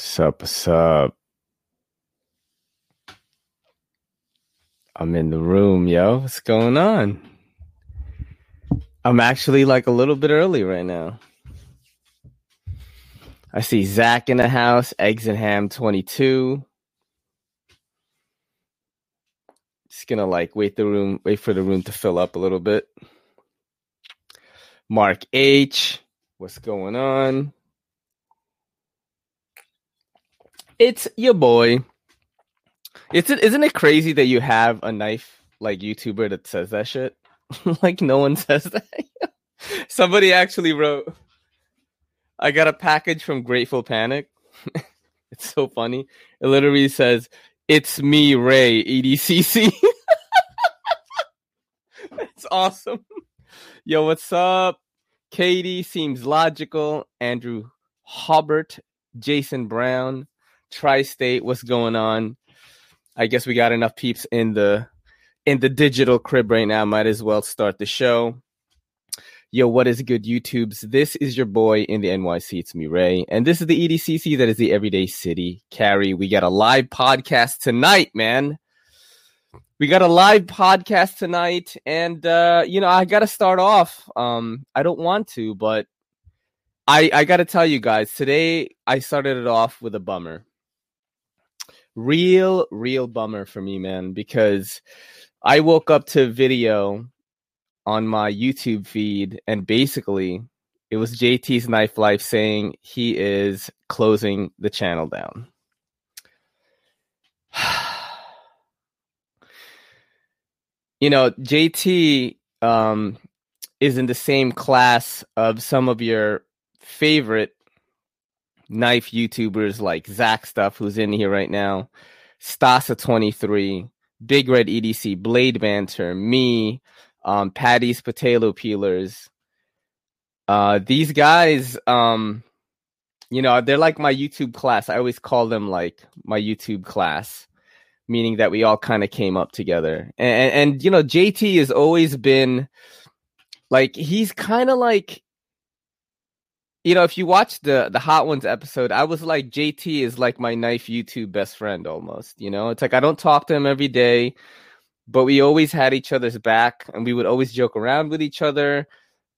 Sup, sup. I'm in the room, yo. What's going on? I'm actually like a little bit early right now. I see Zach in the house, Eggs and Ham 22. Just gonna like wait the room, wait for the room to fill up a little bit. Mark H, what's going on? It's your boy. It's isn't it crazy that you have a knife like YouTuber that says that shit? like no one says that. Somebody actually wrote I got a package from Grateful Panic. it's so funny. It literally says, It's me, Ray, EDCC. it's awesome. Yo, what's up? Katie seems logical. Andrew Hobart, Jason Brown, Tri State, what's going on? I guess we got enough peeps in the in the digital crib right now. Might as well start the show. Yo, what is good, YouTubes? This is your boy in the NYC. It's me, Ray. And this is the EDCC that is the Everyday City Carry. We got a live podcast tonight, man. We got a live podcast tonight. And, uh, you know, I got to start off. Um, I don't want to, but I, I got to tell you guys, today I started it off with a bummer real, real bummer for me, man, because I woke up to video on my YouTube feed and basically it was JT's Knife Life saying he is closing the channel down. you know, JT um, is in the same class of some of your favorite knife YouTubers like Zach Stuff, who's in here right now, Stasa23, Big Red EDC, Blade Banter, me, um, Patty's Potato Peelers. Uh, these guys, um, you know, they're like my YouTube class. I always call them like my YouTube class, meaning that we all kind of came up together. And, and, and, you know, JT has always been like, he's kind of like, you know, if you watch the the Hot Ones episode, I was like, JT is like my knife YouTube best friend almost. You know, it's like I don't talk to him every day, but we always had each other's back, and we would always joke around with each other.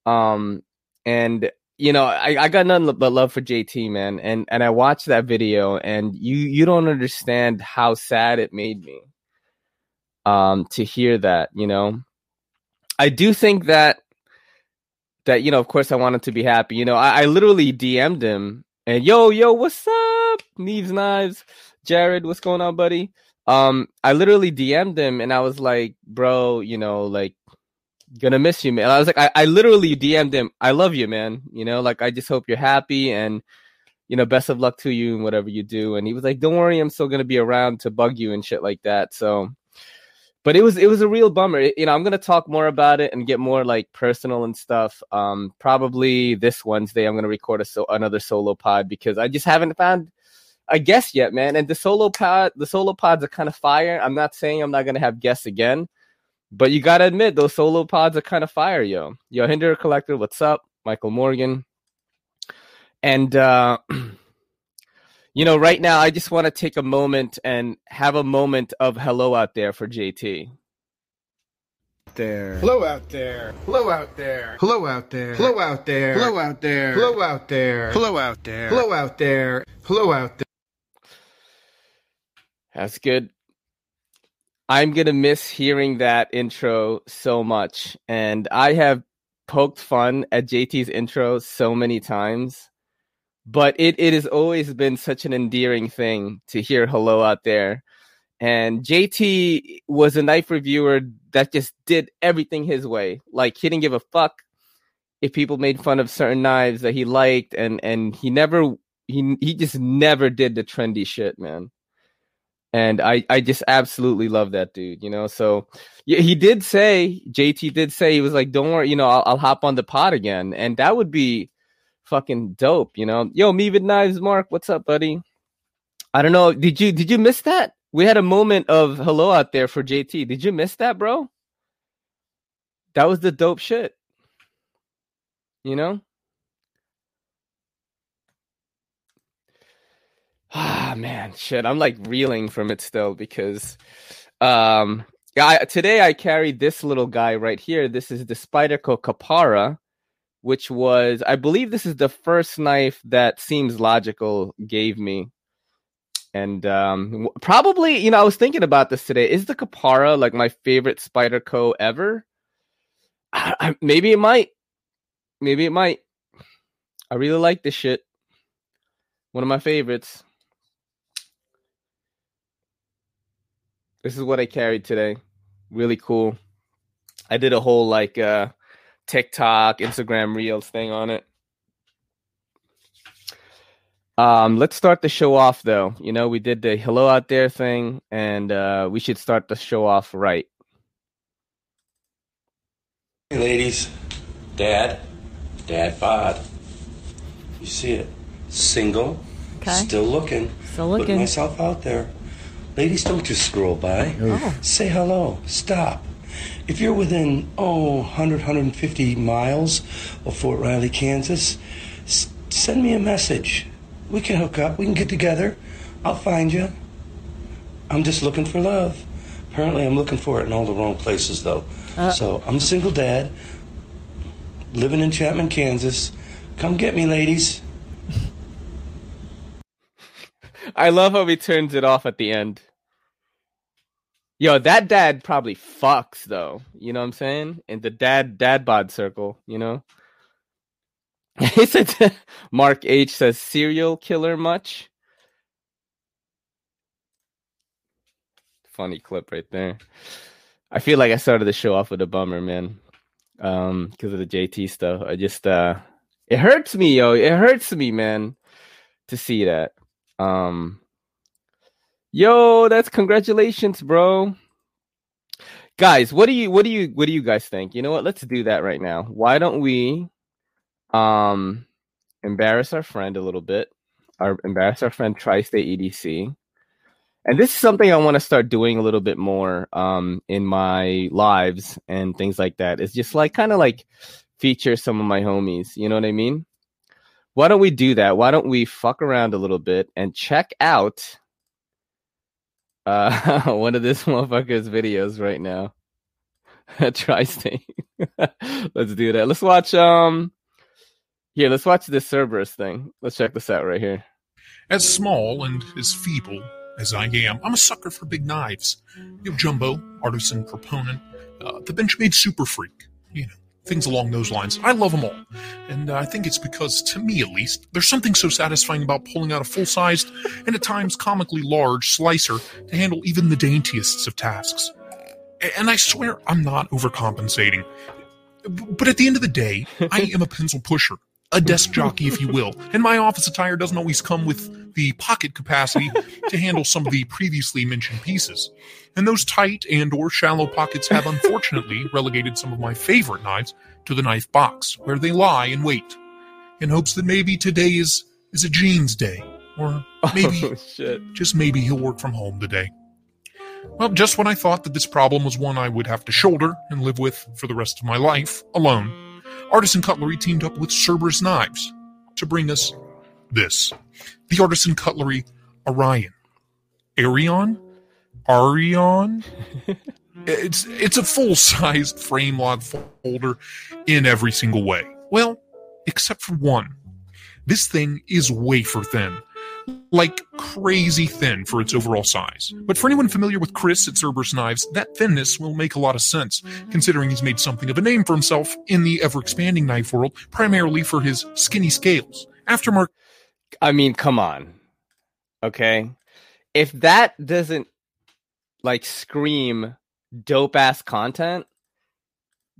Um, and you know, I, I got nothing but love for JT, man. And and I watched that video, and you you don't understand how sad it made me. Um, to hear that, you know, I do think that that you know, of course, I wanted to be happy. You know, I, I literally DM'd him and yo, yo, what's up, Neves Knives, Jared, what's going on, buddy? Um, I literally DM'd him and I was like, bro, you know, like gonna miss you, man. I was like, I, I literally DM'd him, I love you, man. You know, like I just hope you're happy and you know, best of luck to you and whatever you do. And he was like, Don't worry, I'm still gonna be around to bug you and shit like that. So but it was it was a real bummer. You know, I'm gonna talk more about it and get more like personal and stuff. Um, probably this Wednesday I'm gonna record a so another solo pod because I just haven't found a guest yet, man. And the solo pod, the solo pods are kind of fire. I'm not saying I'm not gonna have guests again, but you gotta admit those solo pods are kind of fire, yo. Yo, Hinder Collector, what's up? Michael Morgan, and. uh you know, right now I just want to take a moment and have a moment of hello out there for JT. There. Hello out there. Hello out there. Hello out there. Hello out there. Hello out there. Hello out there. Hello out there. Hello out there. Hello out there. That's good. I'm going to miss hearing that intro so much. And I have poked fun at JT's intro so many times but it, it has always been such an endearing thing to hear hello out there. And JT was a knife reviewer that just did everything his way. Like he didn't give a fuck if people made fun of certain knives that he liked, and and he never he he just never did the trendy shit, man. And I I just absolutely love that dude, you know. So yeah, he did say JT did say he was like, don't worry, you know, I'll, I'll hop on the pod again, and that would be fucking dope, you know. Yo, me with knives, Mark, what's up, buddy? I don't know. Did you did you miss that? We had a moment of hello out there for JT. Did you miss that, bro? That was the dope shit. You know? ah man, shit, I'm like reeling from it still because um I, today I carried this little guy right here. This is the Spyderco Kapara, which was I believe this is the first knife that Seems Logical gave me. And um probably, you know, I was thinking about this today. Is the Kapara like my favorite Spyderco ever? I, I, maybe it might. Maybe it might. I really like this shit. One of my favorites. This is what I carried today. Really cool. I did a whole like uh TikTok, Instagram Reels thing on it. Um, let's start the show off though. You know, we did the hello out there thing, and uh, we should start the show off right. Hey, ladies, Dad, Dad bod. You see it? Single, Okay. still looking, Still putting looking. myself out there. Ladies, don't just scroll by. Oh. Say hello. Stop. If you're within, oh, 100, 150 miles of Fort Riley, Kansas, s- send me a message. We can hook up. We can get together. I'll find you. I'm just looking for love. Apparently, I'm looking for it in all the wrong places, though. Uh. so, I'm a single dad, living in Chapman, Kansas. Come get me, ladies. I love how he turns it off at the end. Yo, that dad probably fucks though. You know what I'm saying? In the dad dad bod circle, you know. He said Mark H says serial killer much. Funny clip right there. I feel like I started the show off with a bummer, man. Um, because of the JT stuff. I just uh it hurts me, yo. It hurts me, man, to see that. Um Yo, that's congratulations, bro. Guys, what do you what do you what do you guys think? You know what? Let's do that right now. Why don't we um embarrass our friend a little bit? Our embarrass our friend Tri-State EDC. And this is something I want to start doing a little bit more um in my lives and things like that. It's just like kind of like feature some of my homies, you know what I mean? Why don't we do that? Why don't we fuck around a little bit and check out uh one of this motherfucker's videos right now. Tri-State. let's do that. Let's watch um here, let's watch this Cerberus thing. Let's check this out right here. As small and as feeble as I am, I'm a sucker for big knives. You know, Jumbo, artisan proponent, uh, the Benchmade super freak, you know, things along those lines. I love them all. And uh, I think it's because, to me at least, there's something so satisfying about pulling out a full sized and at times comically large slicer to handle even the daintiest of tasks. And I swear I'm not overcompensating. But at the end of the day, I am a pencil pusher, a desk jockey, if you will, and my office attire doesn't always come with the pocket capacity to handle some of the previously mentioned pieces. And those tight and or shallow pockets have unfortunately relegated some of my favorite knives to the knife box, where they lie and wait, in hopes that maybe today is is a jeans day, or oh, maybe oh, shit. just maybe he'll work from home today. Well, just when I thought that this problem was one I would have to shoulder and live with for the rest of my life, alone, Artisan Cutlery teamed up with Cerberus Knives to bring us this the Artisan Cutlery Orion. Arion? Arion? it's, it's a full sized frame lock folder in every single way. Well, except for one. This thing is wafer thin like crazy thin for its overall size. But for anyone familiar with Chris at Cerberus Knives, that thinness will make a lot of sense, considering he's made something of a name for himself in the ever expanding knife world, primarily for his skinny scales. Aftermarket I mean, come on. Okay. If that doesn't like scream dope ass content,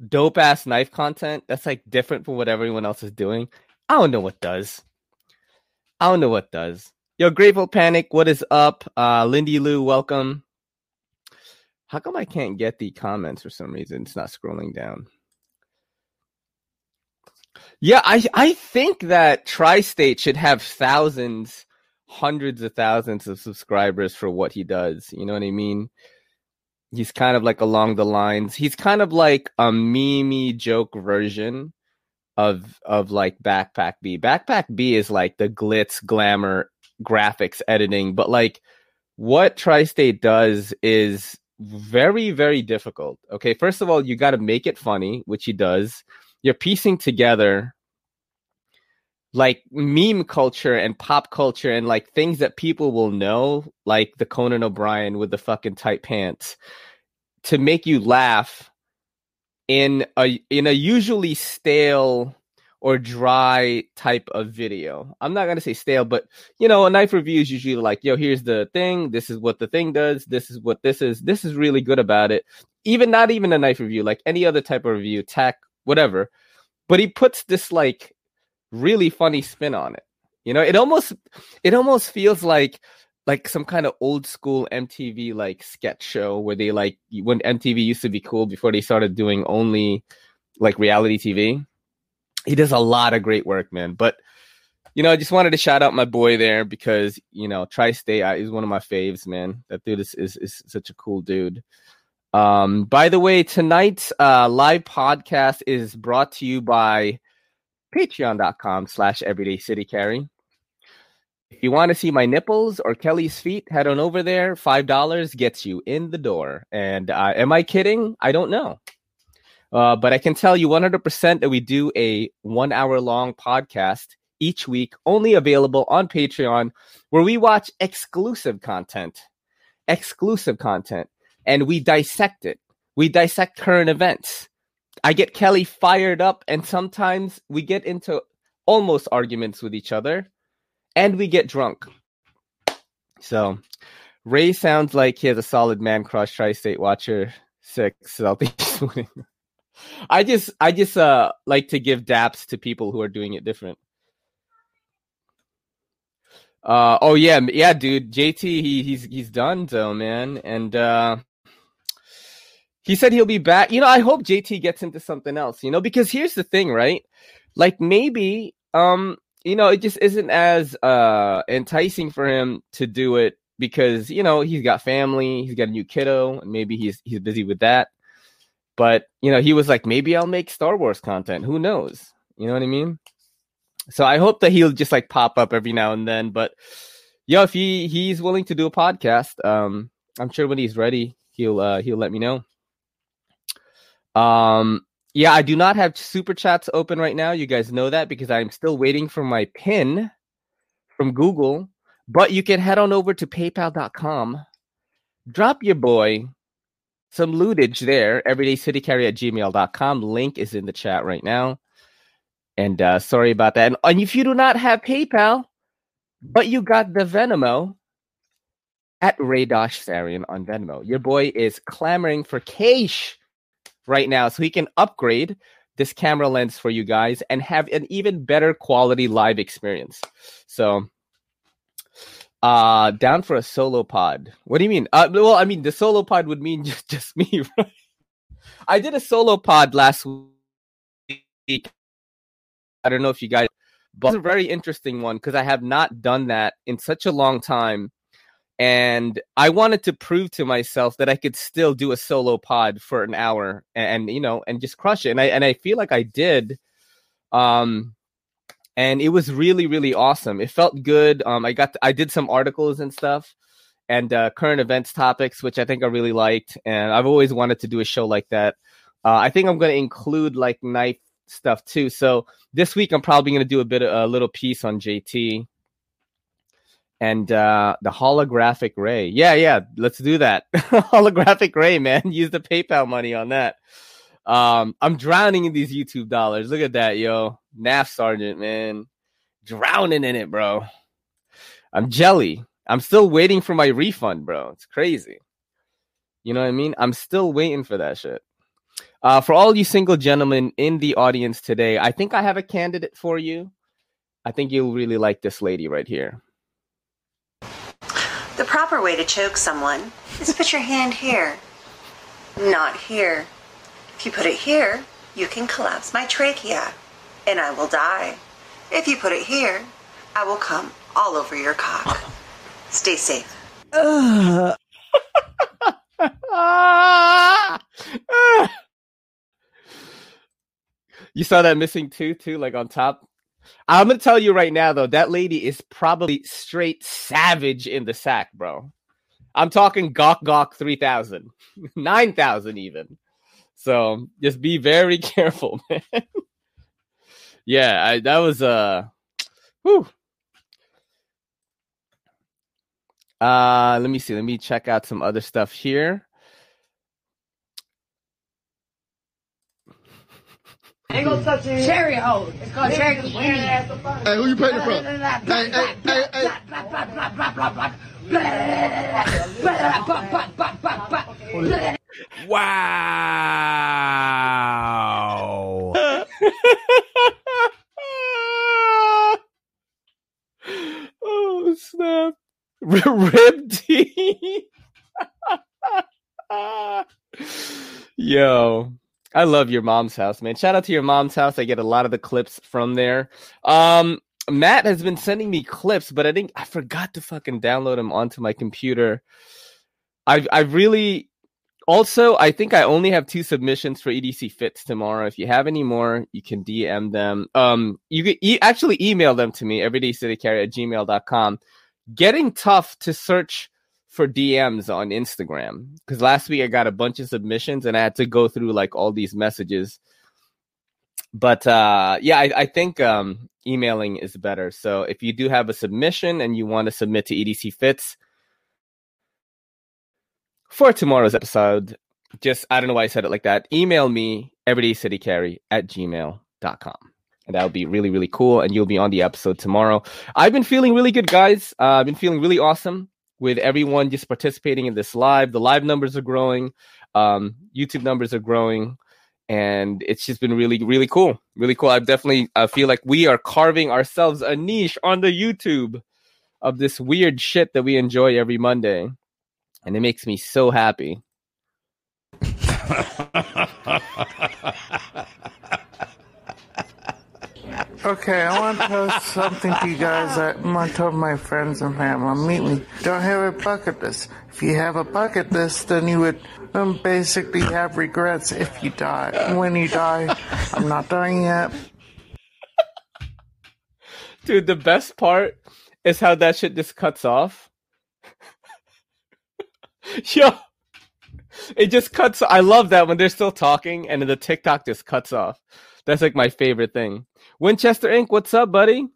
dope ass knife content, that's like different from what everyone else is doing. I don't know what does. I don't know what does. Yo, Grateful Panic, what is up? Uh Lindy Lou, welcome. How come I can't get the comments for some reason? It's not scrolling down. Yeah, I I think that Tri-State should have thousands, hundreds of thousands of subscribers for what he does. You know what I mean? He's kind of like along the lines. He's kind of like a meme joke version of of like Backpack B. Backpack B is like the glitz glamour graphics editing, but like what Tri-State does is very very difficult. Okay, first of all, you got to make it funny, which he does. You're piecing together like meme culture and pop culture and like things that people will know, like the Conan O'Brien with the fucking tight pants, to make you laugh in a in a usually stale or dry type of video. I'm not gonna say stale, but you know, a knife review is usually like, yo, here's the thing, this is what the thing does, this is what this is, this is really good about it. Even not even a knife review, like any other type of review, tech, whatever. But he puts this like really funny spin on it. You know, it almost it almost feels like like some kind of old school MTV like sketch show where they like when MTV used to be cool before they started doing only like reality TV. He does a lot of great work, man. But you know, I just wanted to shout out my boy there because you know, Tri State is one of my faves, man. That dude is, is is such a cool dude. Um, by the way, tonight's uh, live podcast is brought to you by patreon.com slash everyday city carry. If you want to see my nipples or Kelly's feet, head on over there. Five dollars gets you in the door. And uh, am I kidding? I don't know. Uh, but I can tell you 100% that we do a one hour long podcast each week, only available on Patreon, where we watch exclusive content, exclusive content, and we dissect it. We dissect current events. I get Kelly fired up, and sometimes we get into almost arguments with each other, and we get drunk. So Ray sounds like he has a solid man crush. Tri State Watcher six. I just I just uh like to give daps to people who are doing it different. Uh oh yeah yeah dude JT he he's he's done though man and uh he said he'll be back. You know, I hope JT gets into something else, you know, because here's the thing, right? Like maybe um, you know, it just isn't as uh enticing for him to do it because, you know, he's got family, he's got a new kiddo, and maybe he's he's busy with that. But, you know, he was like, maybe I'll make Star Wars content. Who knows? You know what I mean? So I hope that he'll just like pop up every now and then. But yo, if he he's willing to do a podcast, um, I'm sure when he's ready, he'll uh he'll let me know. Um, yeah, I do not have super chats open right now. You guys know that because I'm still waiting for my pin from Google. But you can head on over to paypal.com, drop your boy some lootage there, everydaycitycarry at gmail.com. Link is in the chat right now. And uh, sorry about that. And, and if you do not have PayPal, but you got the Venmo at Ray Dosh Sarian on Venmo, your boy is clamoring for cash right now so he can upgrade this camera lens for you guys and have an even better quality live experience. So uh down for a solo pod. What do you mean? Uh well, I mean the solo pod would mean just, just me, right? I did a solo pod last week. I don't know if you guys but it's a very interesting one because I have not done that in such a long time and I wanted to prove to myself that I could still do a solo pod for an hour and, and, you know and just crush it and I and I feel like I did um and it was really really awesome. It felt good. Um I got to, I did some articles and stuff and uh, current events topics which I think I really liked and I've always wanted to do a show like that. Uh, I think I'm going to include like knife stuff too so this week I'm probably going to do a bit of a little piece on JT and uh, the holographic ray. Yeah, yeah, let's do that. holographic ray, man. Use the PayPal money on that. Um, I'm drowning in these YouTube dollars. Look at that, yo. NAF Sergeant, man. Drowning in it, bro. I'm jelly. I'm still waiting for my refund, bro. It's crazy. You know what I mean? I'm still waiting for that shit. Uh, for all you single gentlemen in the audience today, I think I have a candidate for you. I think you'll really like this lady right here. The proper way to choke someone is put your hand here, not here. If you put it here, you can collapse my trachea and I will die. If you put it here, I will come all over your cock. Stay safe. you saw that missing tooth too, like on top. I'm gonna tell you right now though, that lady is probably straight savage in the sack, bro. I'm talking Gawk Gawk 3000, 9000 even. So just be very careful, man. yeah, I, that was uh, whew. Uh, let me see. Let me check out some other stuff here. Ain't gonna touch it. Cherry hole. It's called cherry weed. Hey, who you painting from? Hey, hey, hey, hey. Wow. oh snap! Rib tea. Yo, I love your mom's house, man. Shout out to your mom's house. I get a lot of the clips from there. Um, Matt has been sending me clips, but I think I forgot to fucking download them onto my computer. I I really also I think I only have two submissions for EDC fits tomorrow. If you have any more, you can DM them. Um, you can e- actually email them to me everydaycitycarry at gmail.com. Getting tough to search for DMs on Instagram because last week I got a bunch of submissions and I had to go through like all these messages. But uh, yeah, I, I think um, emailing is better. So if you do have a submission and you want to submit to EDC Fits for tomorrow's episode, just I don't know why I said it like that. Email me everydaycitycarry at gmail.com. And that would be really, really cool. And you'll be on the episode tomorrow. I've been feeling really good, guys. Uh, I've been feeling really awesome with everyone just participating in this live. The live numbers are growing, um, YouTube numbers are growing, and it's just been really, really cool. Really cool. I definitely uh, feel like we are carving ourselves a niche on the YouTube of this weird shit that we enjoy every Monday, and it makes me so happy. Okay, I want to post something to you guys I want to tell my friends and family. Meet me. Don't have a bucket list. If you have a bucket list, then you would um, basically have regrets if you die. When you die, I'm not dying yet. Dude, the best part is how that shit just cuts off. Yo, it just cuts. I love that when they're still talking and the TikTok just cuts off. That's like my favorite thing. Winchester Inc., what's up, buddy?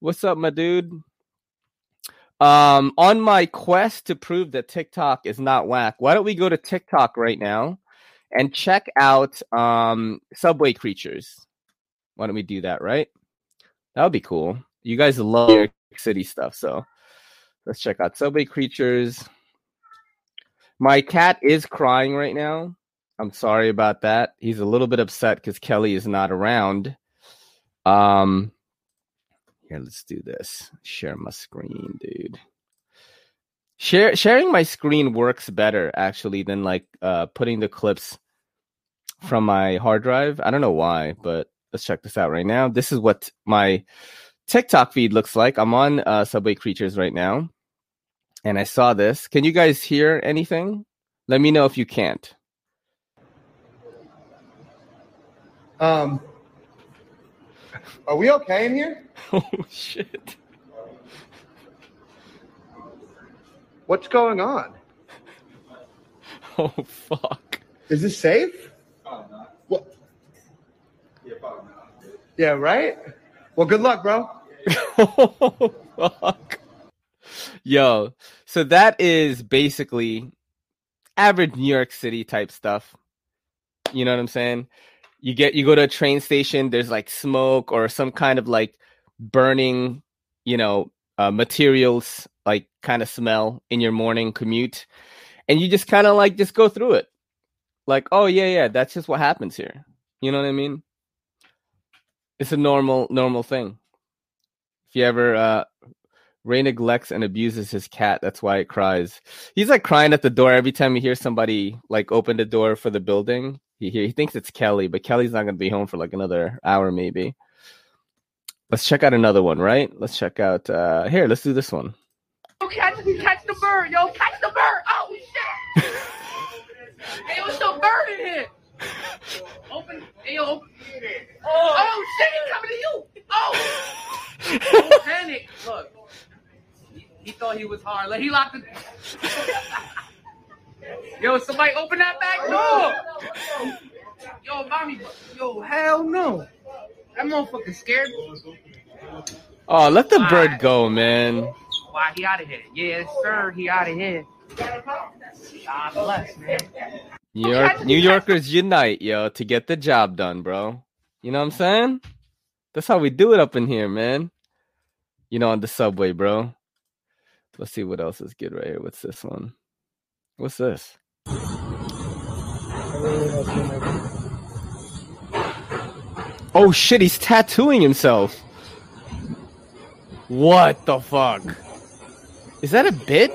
What's up, my dude? Um, on my quest to prove that TikTok is not whack, why don't we go to TikTok right now and check out um Subway Creatures? Why don't we do that, right? That would be cool. You guys love New York City stuff, so let's check out Subway Creatures. My cat is crying right now. I'm sorry about that. He's a little bit upset because Kelly is not around. Um, here, let's do this. Share my screen, dude. Share sharing my screen works better actually than like uh putting the clips from my hard drive. I don't know why, but let's check this out right now. This is what my TikTok feed looks like. I'm on uh, Subway Creatures right now, and I saw this. Can you guys hear anything? Let me know if you can't. Um, are we okay in here? Oh shit! What's going on? Oh fuck! Is this safe? What? Yeah, right? Well, good luck, bro. oh fuck! Yo, so that is basically average New York City type stuff. You know what I'm saying? You get you go to a train station, there's like smoke or some kind of like burning, you know, uh, materials like kind of smell in your morning commute, and you just kind of like just go through it, like, oh yeah, yeah, that's just what happens here. You know what I mean? It's a normal normal thing. If you ever uh, Ray neglects and abuses his cat. That's why it cries. He's like crying at the door every time he hears somebody like open the door for the building. He he thinks it's Kelly, but Kelly's not gonna be home for like another hour maybe. Let's check out another one, right? Let's check out uh here, let's do this one. Yo, catch, catch the bird, yo, catch the bird. Oh shit! hey, what's the bird in here? Open, hey, yo. open. Oh, shit, he's coming to you. Oh! Don't panic. Look. He, he thought he was hard. Like, he locked the. Yo, somebody open that back door. Yo, mommy. Yo, hell no. That motherfucker scared. me. Oh, let the bird go, man. Why he out of here? Yes, sir. He out of here. God bless, man. New York, New Yorkers unite, yo, to get the job done, bro. You know what I'm saying? That's how we do it up in here, man. You know, on the subway, bro. Let's see what else is good right here. What's this one? What's this? Oh shit, he's tattooing himself. What the fuck? Is that a bit?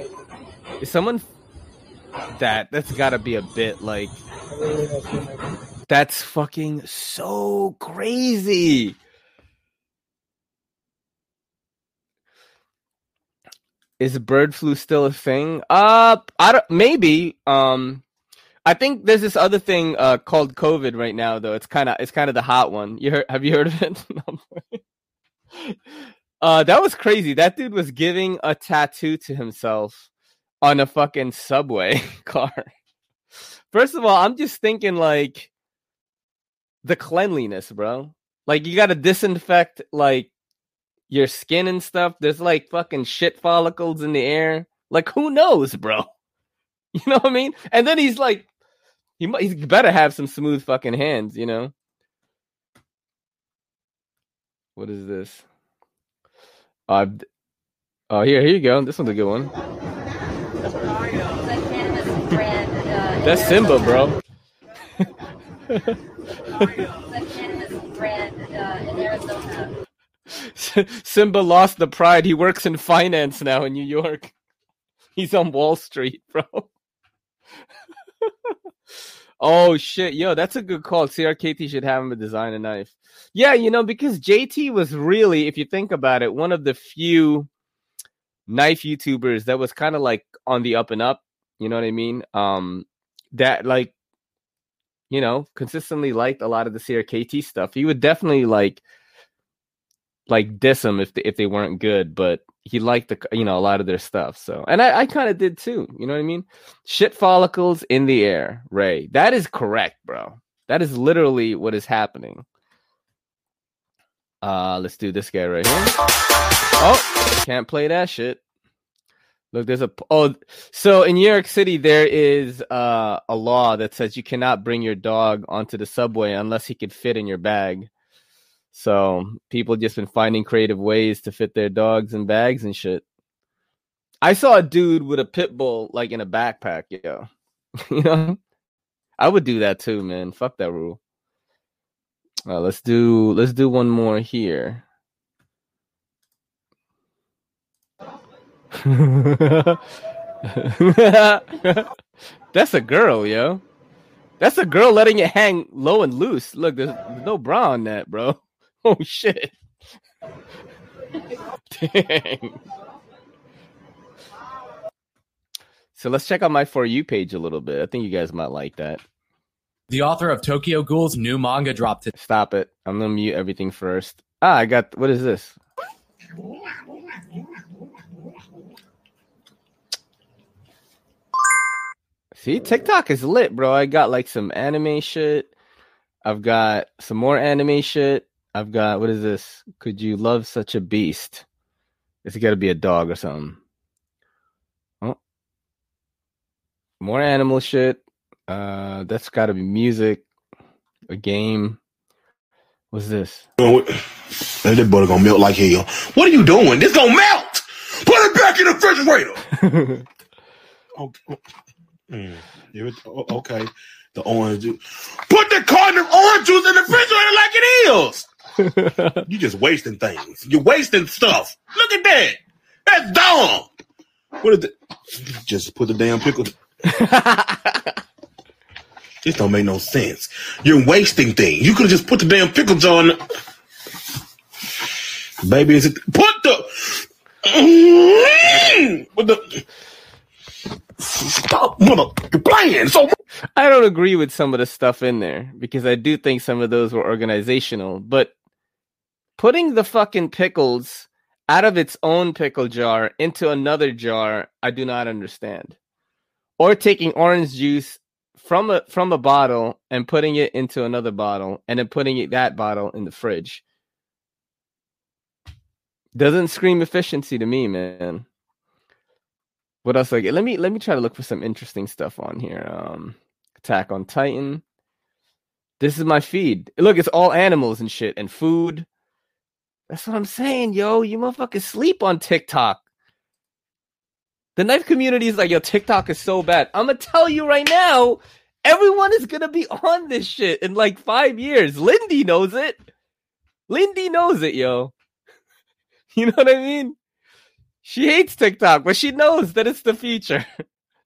Is someone that that's gotta be a bit like that's fucking so crazy. Is bird flu still a thing? Uh, I don't. Maybe. Um, I think there's this other thing uh called COVID right now, though. It's kind of it's kind of the hot one. You heard? Have you heard of it? uh, that was crazy. That dude was giving a tattoo to himself on a fucking subway car. First of all, I'm just thinking like the cleanliness, bro. Like you got to disinfect like your skin and stuff. There's like fucking shit follicles in the air. Like who knows, bro? You know what I mean? And then he's like, he might, he's better have some smooth fucking hands, you know. What is this? Uh, oh, here, here you go. This one's a good one. That's Simba, bro. Simba lost the pride. He works in finance now in New York. He's on Wall Street, bro. oh shit, yo, that's a good call. CRKT should have him design a knife. Yeah, you know, because JT was really, if you think about it, one of the few knife YouTubers that was kind of like on the up and up. You know what I mean? Um, that like, you know, consistently liked a lot of the CRKT stuff. He would definitely like, like diss them if they, if they weren't good, but he liked the you know a lot of their stuff. So, and I, I kind of did too. You know what I mean? Shit follicles in the air, Ray. That is correct, bro. That is literally what is happening. Uh, let's do this guy right here. Oh, can't play that shit. Look, there's a oh, so in New York City there is uh, a law that says you cannot bring your dog onto the subway unless he could fit in your bag. So people just been finding creative ways to fit their dogs in bags and shit. I saw a dude with a pit bull like in a backpack, yo. you know, I would do that too, man. Fuck that rule. Uh, let's do let's do one more here. That's a girl, yo. That's a girl letting it hang low and loose. Look, there's, there's no bra on that, bro. Oh shit. Dang. So let's check out my For You page a little bit. I think you guys might like that. The author of Tokyo Ghoul's new manga dropped it. Stop it. I'm gonna mute everything first. Ah, I got what is this? See, TikTok is lit, bro. I got like some anime shit. I've got some more anime shit. I've got what is this? Could you love such a beast? It's got to be a dog or something. Oh, more animal shit. Uh, that's got to be music, a game. What's this? This butter gonna melt like hell. What are you doing? This gonna melt. Put it back in the refrigerator. oh, oh, mm, oh, okay, the orange juice. Put the carton of orange juice in the refrigerator like it is. you just wasting things. You're wasting stuff. Look at that. That's dumb. What is it? Just put the damn pickle. this don't make no sense. You're wasting things. You could have just put the damn pickle jar in. The... Baby, is it? Put the. Mm-hmm, put the. Stop, playing so. I don't agree with some of the stuff in there because I do think some of those were organizational, but Putting the fucking pickles out of its own pickle jar into another jar, I do not understand. Or taking orange juice from a from a bottle and putting it into another bottle and then putting it, that bottle in the fridge. Doesn't scream efficiency to me, man. What else? Like, let me let me try to look for some interesting stuff on here. Um, Attack on Titan. This is my feed. Look, it's all animals and shit and food. That's what I'm saying, yo. You motherfuckers sleep on TikTok. The knife community is like, yo, TikTok is so bad. I'm gonna tell you right now, everyone is gonna be on this shit in like five years. Lindy knows it. Lindy knows it, yo. You know what I mean? She hates TikTok, but she knows that it's the future.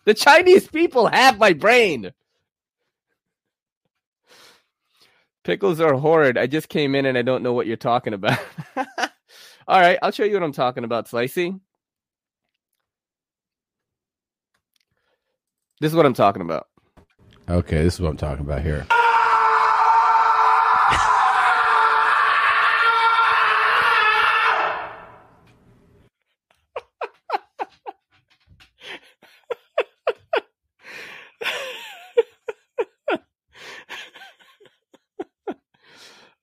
The Chinese people have my brain. Pickles are horrid. I just came in and I don't know what you're talking about. All right, I'll show you what I'm talking about, Slicey. This is what I'm talking about. Okay, this is what I'm talking about here.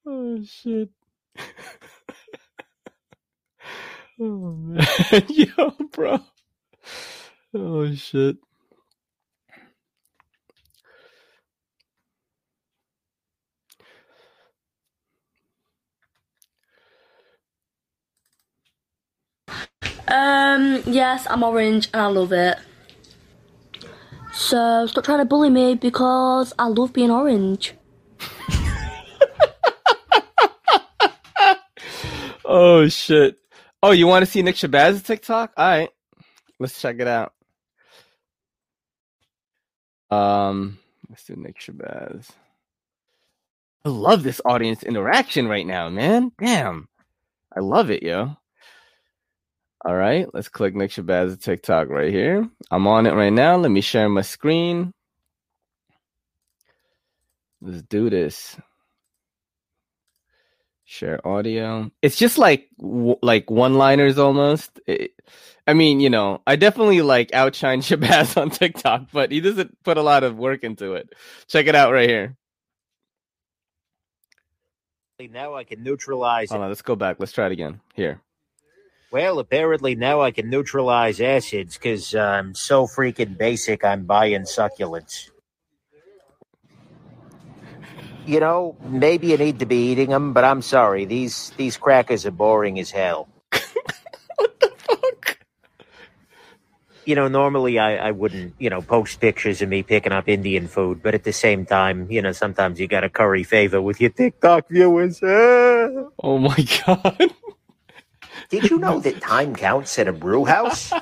Oh shit. oh man. Yo, bro. Oh shit. Um, yes, I'm orange and I love it. So stop trying to bully me because I love being orange. Oh shit. Oh, you want to see Nick Shabazz TikTok? All right. Let's check it out. Um, let's do Nick Shabazz. I love this audience interaction right now, man. Damn. I love it, yo. All right, let's click Nick Shabazz TikTok right here. I'm on it right now. Let me share my screen. Let's do this. Share audio. It's just like w- like one-liners almost. It- I mean, you know, I definitely like outshine Shabazz on TikTok, but he doesn't put a lot of work into it. Check it out right here. Now I can neutralize Hold on, let's go back. Let's try it again. Here. Well, apparently now I can neutralize acids because I'm so freaking basic. I'm buying succulents. You know, maybe you need to be eating them, but I'm sorry. These these crackers are boring as hell. what the fuck? You know, normally I, I wouldn't, you know, post pictures of me picking up Indian food, but at the same time, you know, sometimes you got to curry favor with your TikTok viewers. Oh my god. Did you know that time counts at a brew house?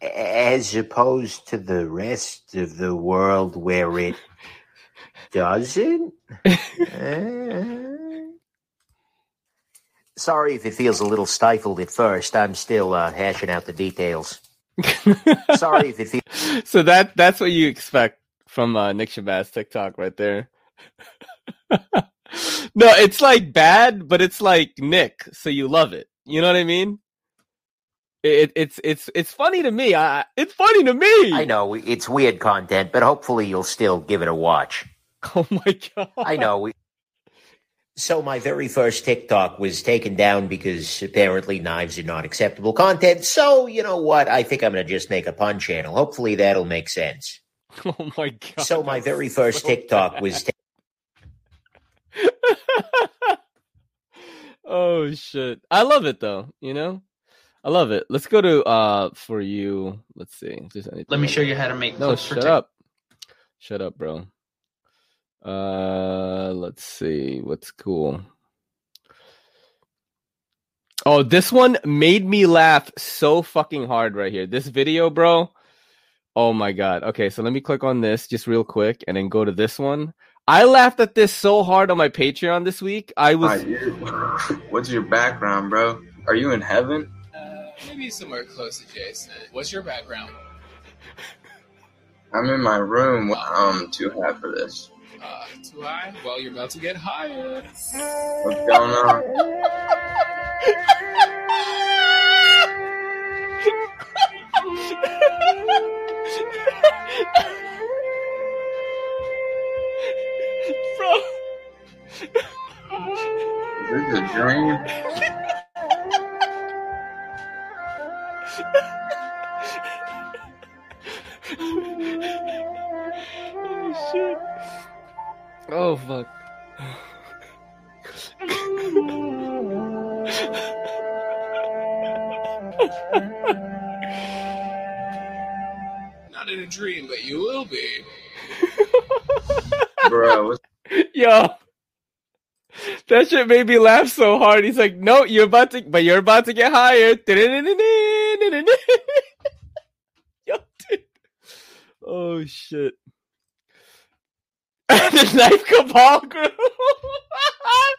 As opposed to the rest of the world where it doesn't? Eh. Sorry if it feels a little stifled at first. I'm still uh, hashing out the details. Sorry if it feels. So that that's what you expect from uh, Nick Shabazz TikTok right there. no, it's like bad, but it's like Nick, so you love it. You know what I mean? It, it's it's it's funny to me. I, it's funny to me. I know it's weird content, but hopefully you'll still give it a watch. Oh my god! I know. We... So my very first TikTok was taken down because apparently knives are not acceptable content. So you know what? I think I'm going to just make a pun channel. Hopefully that'll make sense. Oh my god! So my very first TikTok was. oh shit! I love it though. You know, I love it. Let's go to uh for you. Let's see. if anything Let me show you how to make No, clips shut up. Shut up, bro. Uh, let's see what's cool. Oh, this one made me laugh so fucking hard right here. This video, bro. Oh my god. Okay, so let me click on this just real quick and then go to this one. I laughed at this so hard on my Patreon this week. I was Hi. What's your background, bro? Are you in heaven? Uh, maybe somewhere close to Jason. What's your background? I'm in my room. I'm too hot for this. Uh, too high? Well, you're about to get higher. What's going on? Bro. This is a dream. oh shit. Oh fuck. Not in a dream, but you will be. Bro, what's Yo. That shit made me laugh so hard. He's like, "No, you're about to, but you're about to get hired." Yo, dude. Oh shit. the knife cabal crew.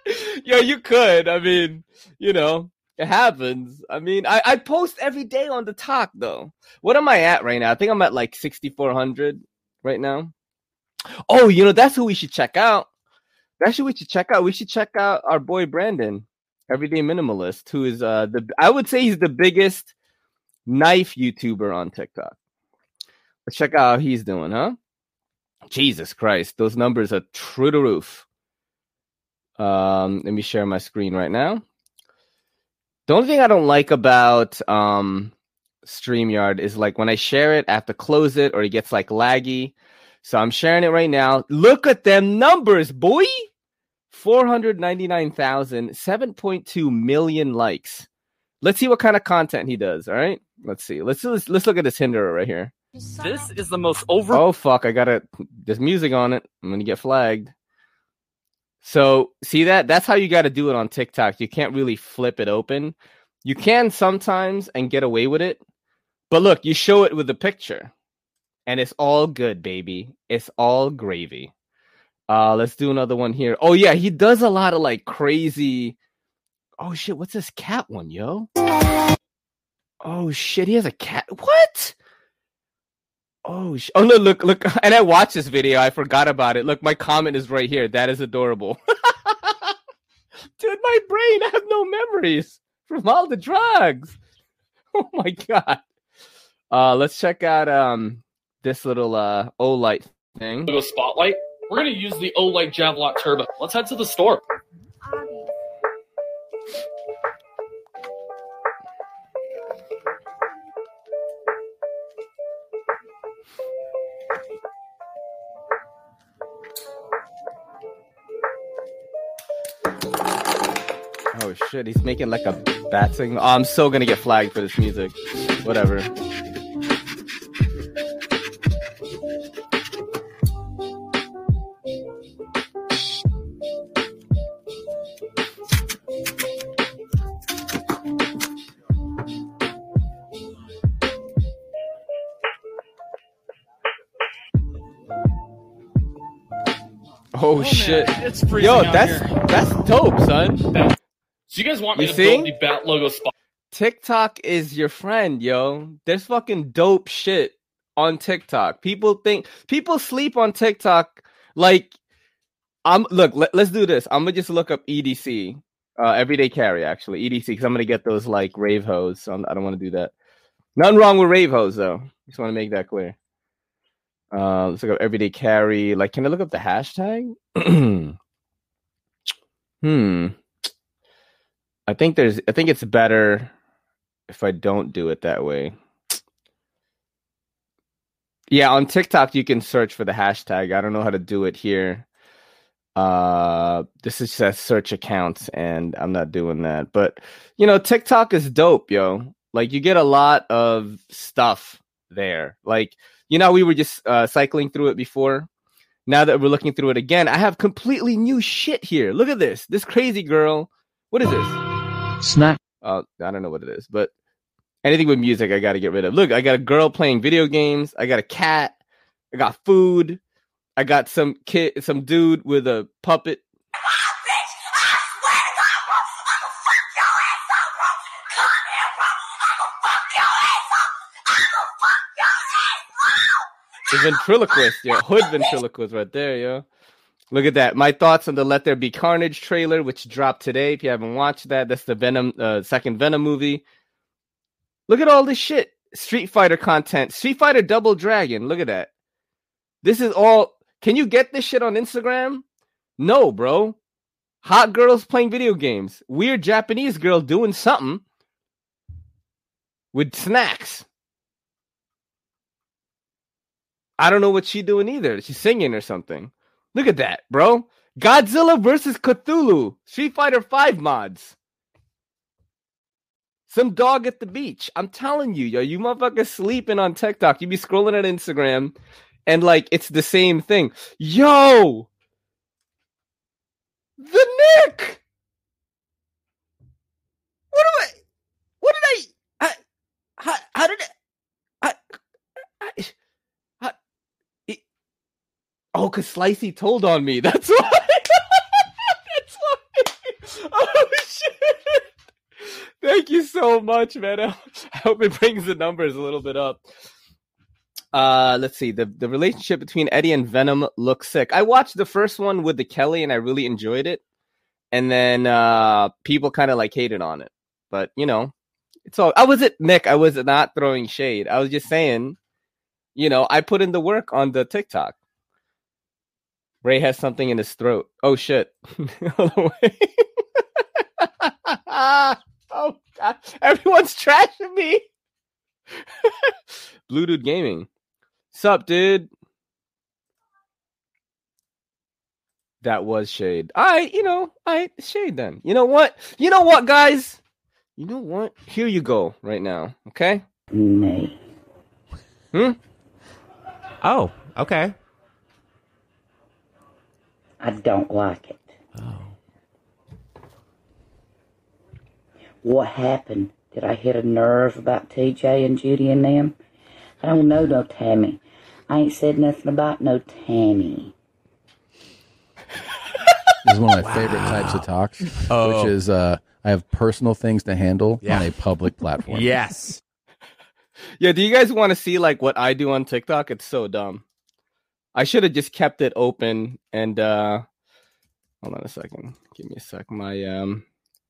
Yo, you could. I mean, you know, it happens. I mean, I, I post every day on the talk though. What am I at right now? I think I'm at like 6400 right now. Oh, you know, that's who we should check out. That's who we should check out. We should check out our boy Brandon, Everyday Minimalist, who is uh the I would say he's the biggest knife YouTuber on TikTok. Let's check out how he's doing, huh? Jesus Christ, those numbers are through the roof. Um, let me share my screen right now. The only thing I don't like about um StreamYard is like when I share it, I have to close it or it gets like laggy. So I'm sharing it right now. Look at them numbers, boy. 499,000, 7.2 million likes. Let's see what kind of content he does. All right. Let's see. Let's let's, let's look at this Hinderer right here. This is the most over. Oh fuck! I gotta. There's music on it. I'm gonna get flagged. So see that? That's how you got to do it on TikTok. You can't really flip it open. You can sometimes and get away with it, but look, you show it with the picture, and it's all good, baby. It's all gravy. Uh, let's do another one here. Oh yeah, he does a lot of like crazy. Oh shit! What's this cat one, yo? Oh shit! He has a cat. What? Oh, sh- oh no! Look, look! And I watched this video. I forgot about it. Look, my comment is right here. That is adorable, dude. My brain. I have no memories from all the drugs. Oh my god. Uh, let's check out um this little uh Olight thing. Go spotlight. We're gonna use the Olight Javelot Turbo. Let's head to the store. Shit! He's making like a bat signal. Oh, I'm so gonna get flagged for this music. Whatever. Oh, oh shit! it's Yo, that's here. that's dope, son. You guys want me You to see? build the bat logo spot? TikTok is your friend, yo. There's fucking dope shit on TikTok. People think people sleep on TikTok. Like, I'm look. Let, us do this. I'm gonna just look up EDC, uh, everyday carry actually EDC because I'm gonna get those like rave hose. So I'm, I don't want to do that. Nothing wrong with rave hose though. Just want to make that clear. Uh, let's look up everyday carry. Like, can I look up the hashtag? hmm. I think there's. I think it's better if I don't do it that way. Yeah, on TikTok you can search for the hashtag. I don't know how to do it here. Uh this is just search accounts and I'm not doing that. But you know, TikTok is dope, yo. Like you get a lot of stuff there. Like, you know, we were just uh cycling through it before. Now that we're looking through it again, I have completely new shit here. Look at this. This crazy girl. What is this? Snack. Uh, I don't know what it is, but anything with music, I got to get rid of. Look, I got a girl playing video games. I got a cat. I got food. I got some kid, some dude with a puppet. The ventriloquist, yo, hood ventriloquist right there, yo. Look at that. My thoughts on the Let There Be Carnage trailer, which dropped today. If you haven't watched that, that's the Venom uh, second Venom movie. Look at all this shit. Street Fighter content. Street Fighter Double Dragon. Look at that. This is all. Can you get this shit on Instagram? No, bro. Hot girls playing video games. Weird Japanese girl doing something with snacks. I don't know what she's doing either. She's singing or something. Look at that, bro. Godzilla versus Cthulhu. Street Fighter 5 mods. Some dog at the beach. I'm telling you, yo, you motherfuckers sleeping on TikTok. You be scrolling at Instagram and like it's the same thing. Yo! The Nick! What am I? What did I? I how, how did I? I, I, I it, oh, cause Slicey told on me. That's why. That's why. Oh shit! Thank you so much, man. I hope it brings the numbers a little bit up. Uh, let's see. The the relationship between Eddie and Venom looks sick. I watched the first one with the Kelly and I really enjoyed it. And then uh people kind of like hated on it. But you know, it's all I was it Nick, I was not throwing shade. I was just saying, you know, I put in the work on the TikTok. Ray has something in his throat. Oh shit. oh god. Everyone's trashing me. Blue Dude Gaming. Sup, dude? That was shade. I, you know, I shade then. You know what? You know what, guys? You know what? Here you go right now. Okay? Me. Hmm? Oh, okay. I don't like it. Oh. What happened? Did I hit a nerve about TJ and Judy and them? I don't know no Tammy. I ain't said nothing about no Tammy. This is one of my favorite types of talks, Oh. which is uh, I have personal things to handle Yeah. on a public platform. Yes. Yeah, do you guys want to see like what I do on TikTok? It's so dumb. I should have just kept it open and uh hold on a second. Give me a sec. My um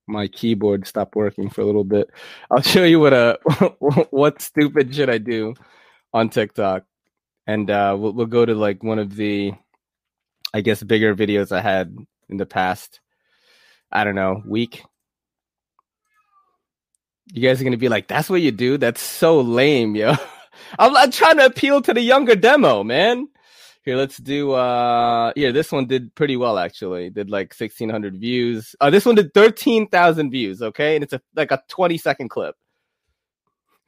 my keyboard stopped working for a little bit. I'll show you what uh what stupid should I do on TikTok. And uh we'll we'll go to like one of the I guess bigger videos I had in the past I don't know, week. You guys are gonna be like, "That's what you do? That's so lame, yo." I'm, I'm trying to appeal to the younger demo, man. Here, let's do. uh Yeah, this one did pretty well actually. Did like 1,600 views. Uh, this one did 13,000 views. Okay, and it's a like a 20 second clip.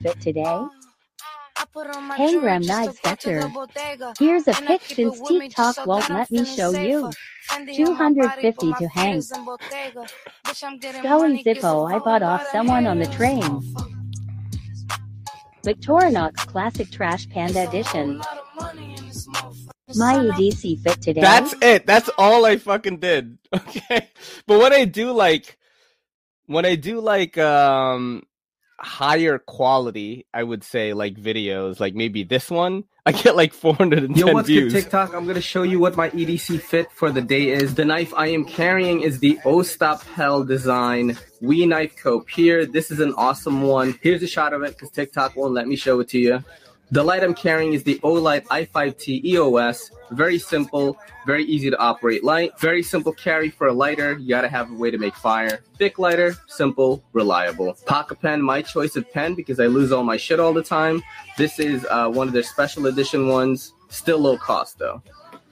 Fit today? Tangram Knives Better. Here's a pic since TikTok won't let me show you. 250 to hang. Scully Zippo I bought off someone on the train. Victorinox Classic Trash Panda Edition. My EDC fit today. That's it. That's all I fucking did. Okay. But when I do like when I do like um higher quality, I would say like videos, like maybe this one, I get like 410 Yo, what's views. good, TikTok? I'm gonna show you what my EDC fit for the day is. The knife I am carrying is the Ostap Hel design Wee Knife Cope. Here, this is an awesome one. Here's a shot of it because TikTok won't let me show it to you. The light I'm carrying is the Olight i5T EOS. Very simple, very easy to operate light. Very simple carry for a lighter. You gotta have a way to make fire. Thick lighter, simple, reliable. Pocket pen, my choice of pen because I lose all my shit all the time. This is uh, one of their special edition ones. Still low cost though.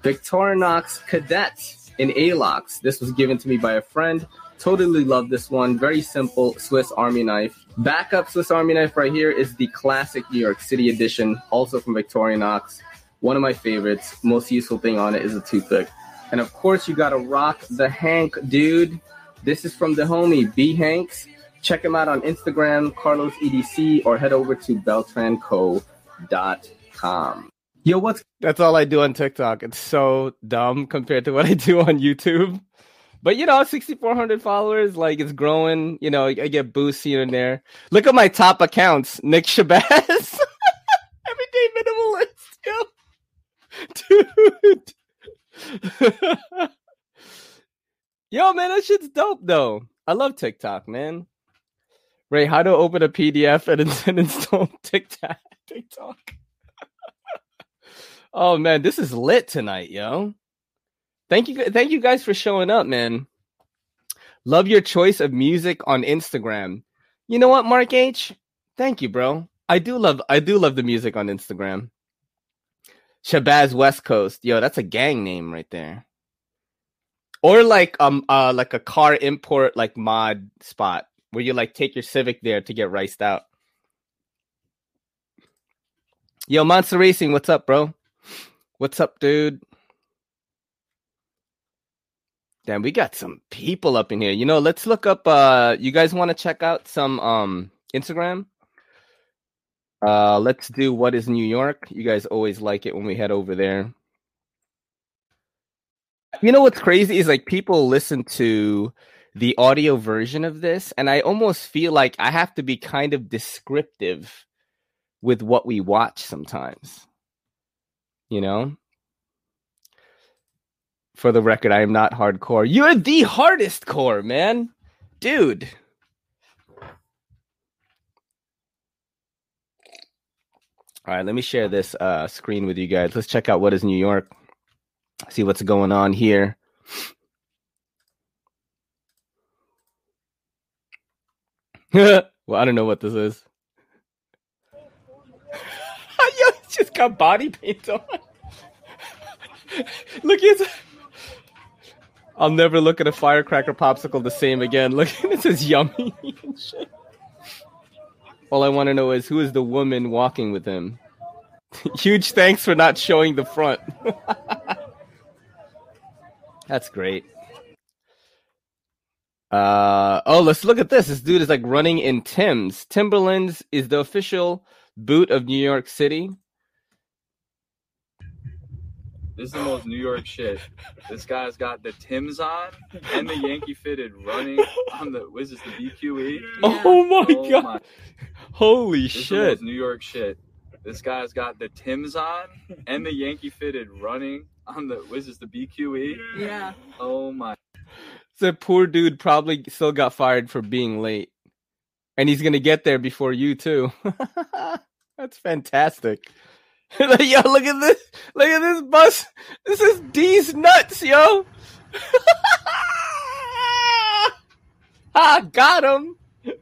Victorinox Cadet in Alox. This was given to me by a friend. Totally love this one. Very simple Swiss Army knife. Backup Swiss Army knife right here is the classic New York City edition, also from Victorinox. One of my favorites. Most useful thing on it is a toothpick. And of course, you gotta rock the Hank dude. This is from the homie B Hanks. Check him out on Instagram, Carlos EDC, or head over to beltranco.com. Yo, what's That's all I do on TikTok. It's so dumb compared to what I do on YouTube. But you know, 6,400 followers, like it's growing. You know, I get boosts here and there. Look at my top accounts: Nick Shabazz, Everyday Minimalist, yo, dude. Yo, man, that shit's dope though. I love TikTok, man. Ray, how to open a PDF and install TikTok? TikTok. oh man, this is lit tonight, yo. Thank you, thank you guys for showing up, man. Love your choice of music on Instagram. You know what, Mark H? Thank you, bro. I do love, I do love the music on Instagram. Shabazz West Coast, yo, that's a gang name right there. Or like um uh like a car import like mod spot where you like take your Civic there to get riced out. Yo, Monster Racing, what's up, bro? What's up, dude? Damn, we got some people up in here. You know, let's look up uh you guys want to check out some um Instagram? Uh let's do what is New York. You guys always like it when we head over there. You know what's crazy is like people listen to the audio version of this and I almost feel like I have to be kind of descriptive with what we watch sometimes. You know? For the record, I am not hardcore. You're the hardest core, man. Dude. All right, let me share this uh, screen with you guys. Let's check out what is New York. See what's going on here. well, I don't know what this is. Yo, just got body paint on. Look, it's. I'll never look at a firecracker popsicle the same again. Look, this is yummy. All I want to know is who is the woman walking with him. Huge thanks for not showing the front. That's great. Uh oh, let's look at this. This dude is like running in Tim's. Timberlands is the official boot of New York City. This is the most New York shit. This guy's got the Tims on and the Yankee fitted running on the what is this the BQE? Oh, oh my Oh god. my- Holy This is the shit. most New York shit. This guy's got the Tims on and the Yankee fitted running on the what is this the BQE? Yeah. Oh my The poor dude probably still got fired for being late. And he's gonna get there before you too. That's fantastic. yo, look at this. Look at this bus. This is D's nuts, yo. I got him.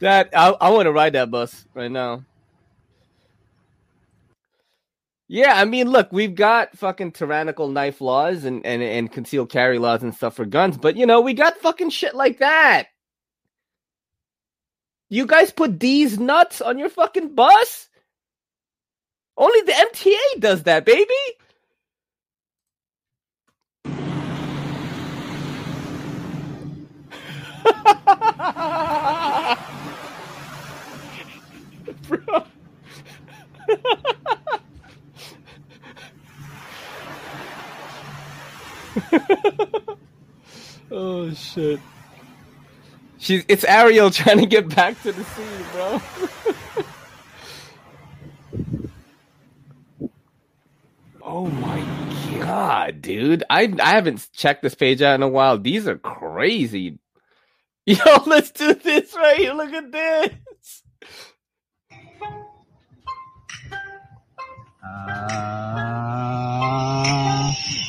that I, I want to ride that bus right now. Yeah, I mean, look, we've got fucking tyrannical knife laws and, and, and concealed carry laws and stuff for guns, but you know, we got fucking shit like that. You guys put these nuts on your fucking bus? Only the MTA does that, baby. Bro. oh shit. She's it's Ariel trying to get back to the sea, bro. oh my god, dude. I I haven't checked this page out in a while. These are crazy. Yo, let's do this right here. Look at this. Uh,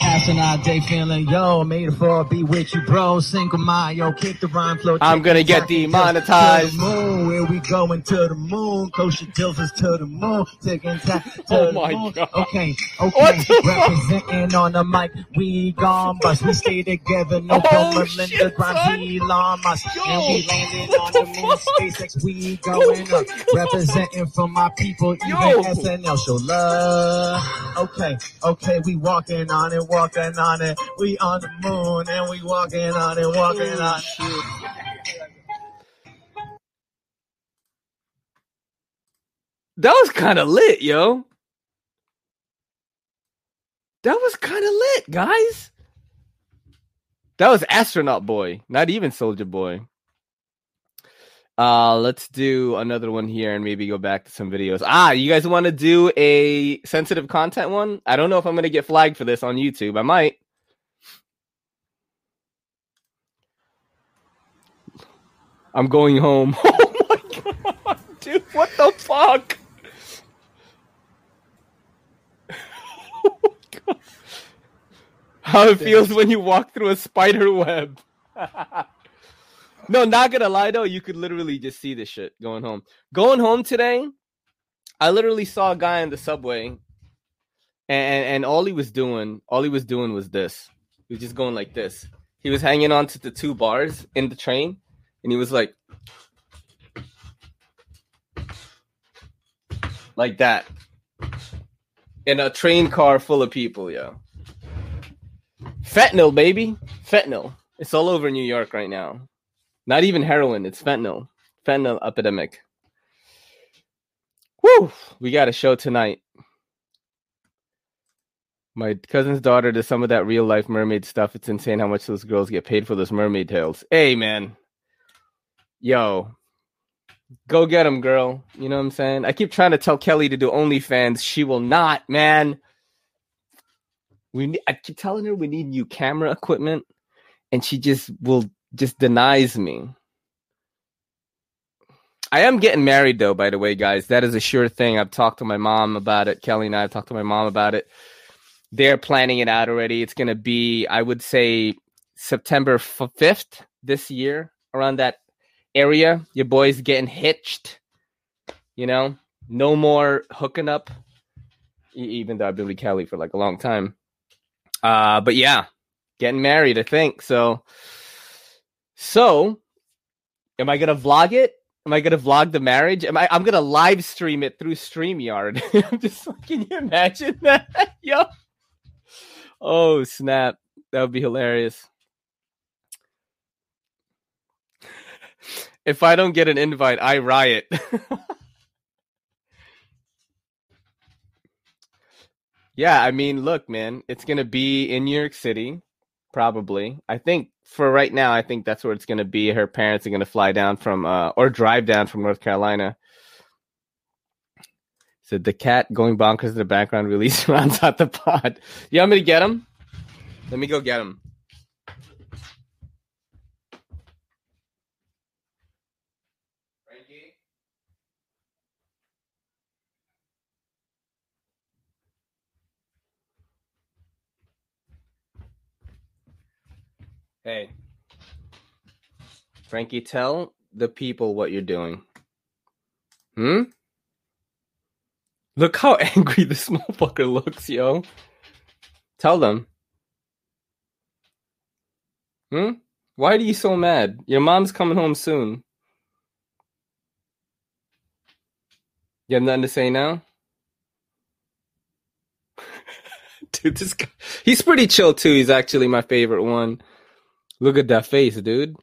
astronaut day feeling yo, made it for be with you, bro. Single mind, yo, kick the rhyme flow. I'm gonna get demonetized. To the moon, where we going to the moon? Kosher dilfers to the moon, taking time to Oh the my moon. God. Okay, okay, the fuck? representing on the mic, we gone bust. We stay together, no Oh, Melinda, Grimes, son. Elon Musk, and we landed on the moon. SpaceX, we oh going up, representing for my people, even Yo. SNL show love. Uh, okay, okay, we walking on it, walking on it. We on the moon and we walking on it, walking on it. That was kind of lit, yo. That was kind of lit, guys. That was astronaut boy, not even soldier boy. Uh, let's do another one here and maybe go back to some videos. Ah, you guys want to do a sensitive content one? I don't know if I'm going to get flagged for this on YouTube. I might. I'm going home. Oh my god, dude, what the fuck? Oh. How it feels when you walk through a spider web. no, not gonna lie though, you could literally just see this shit going home. Going home today, I literally saw a guy in the subway, and and all he was doing, all he was doing was this. He was just going like this. He was hanging on to the two bars in the train, and he was like, like that, in a train car full of people. Yeah, fentanyl, baby, fentanyl. It's all over New York right now. Not even heroin, it's fentanyl. Fentanyl epidemic. Woo! We got a show tonight. My cousin's daughter does some of that real life mermaid stuff. It's insane how much those girls get paid for those mermaid tales. Hey, man. Yo. Go get them, girl. You know what I'm saying? I keep trying to tell Kelly to do OnlyFans. She will not, man. We I keep telling her we need new camera equipment, and she just will just denies me. I am getting married though, by the way, guys. That is a sure thing. I've talked to my mom about it. Kelly and I have talked to my mom about it. They're planning it out already. It's going to be, I would say, September 5th this year, around that area. Your boy's getting hitched. You know, no more hooking up, even though I've been with Kelly for like a long time. Uh, but yeah, getting married, I think. So, so am I gonna vlog it? Am I gonna vlog the marriage? Am I? I'm gonna live stream it through Streamyard. I'm just like, can you imagine that? Yo. Oh snap! That would be hilarious. If I don't get an invite, I riot. yeah, I mean, look, man, it's gonna be in New York City, probably. I think for right now, I think that's where it's gonna be. Her parents are gonna fly down from uh, or drive down from North Carolina. So the cat going bonkers in the background really surrounds out the pod. You want me to get him? Let me go get him. Hey, Frankie, tell the people what you're doing. Hmm? Look how angry this motherfucker looks, yo. Tell them. Hmm? Why are you so mad? Your mom's coming home soon. You have nothing to say now? dude, this guy, he's pretty chill too. He's actually my favorite one. Look at that face, dude.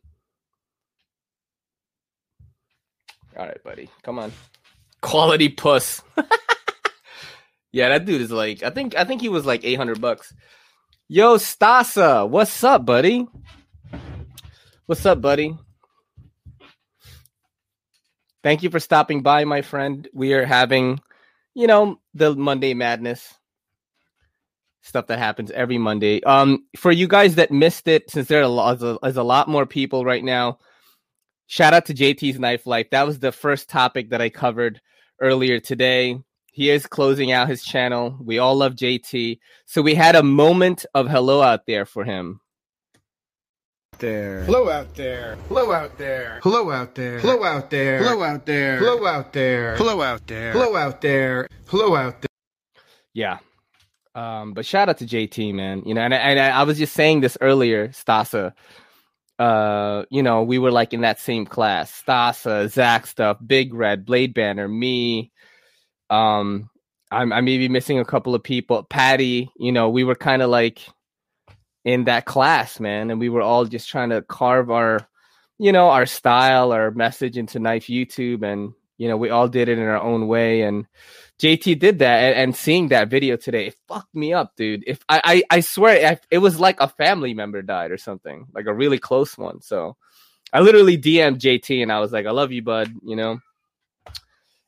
All right, buddy. Come on. Quality puss. yeah, that dude is like I think I think he was like 800 bucks. Yo, Stasa, what's up, buddy? What's up, buddy? Thank you for stopping by, my friend. We are having, you know, the Monday madness stuff that happens every Monday. Um, for you guys that missed it, since there are a lot, there's a lot more people right now. Shout out to JT's Knife Life. That was the first topic that I covered earlier today. He is closing out his channel. We all love JT, so we had a moment of hello out there for him. There. Hello out there. Hello out there. Hello out there. Hello out there. Hello out there. Hello out there. Hello out there. Hello out there. Hello out there. Yeah. Um, but shout out to JT, man. You know, and, I- and I was just saying this earlier, Stasa. Uh, you know, we were like in that same class. Stasa, Zach stuff, Big Red, Blade Banner, me. Um, I'm I may be missing a couple of people. Patty, you know, we were kind of like in that class, man, and we were all just trying to carve our, you know, our style, our message into Knife YouTube, and you know, we all did it in our own way. And JT did that, and, and seeing that video today, it fucked me up, dude. If I, I, I swear, it was like a family member died or something, like a really close one. So, I literally DM'd JT and I was like, I love you, bud, you know?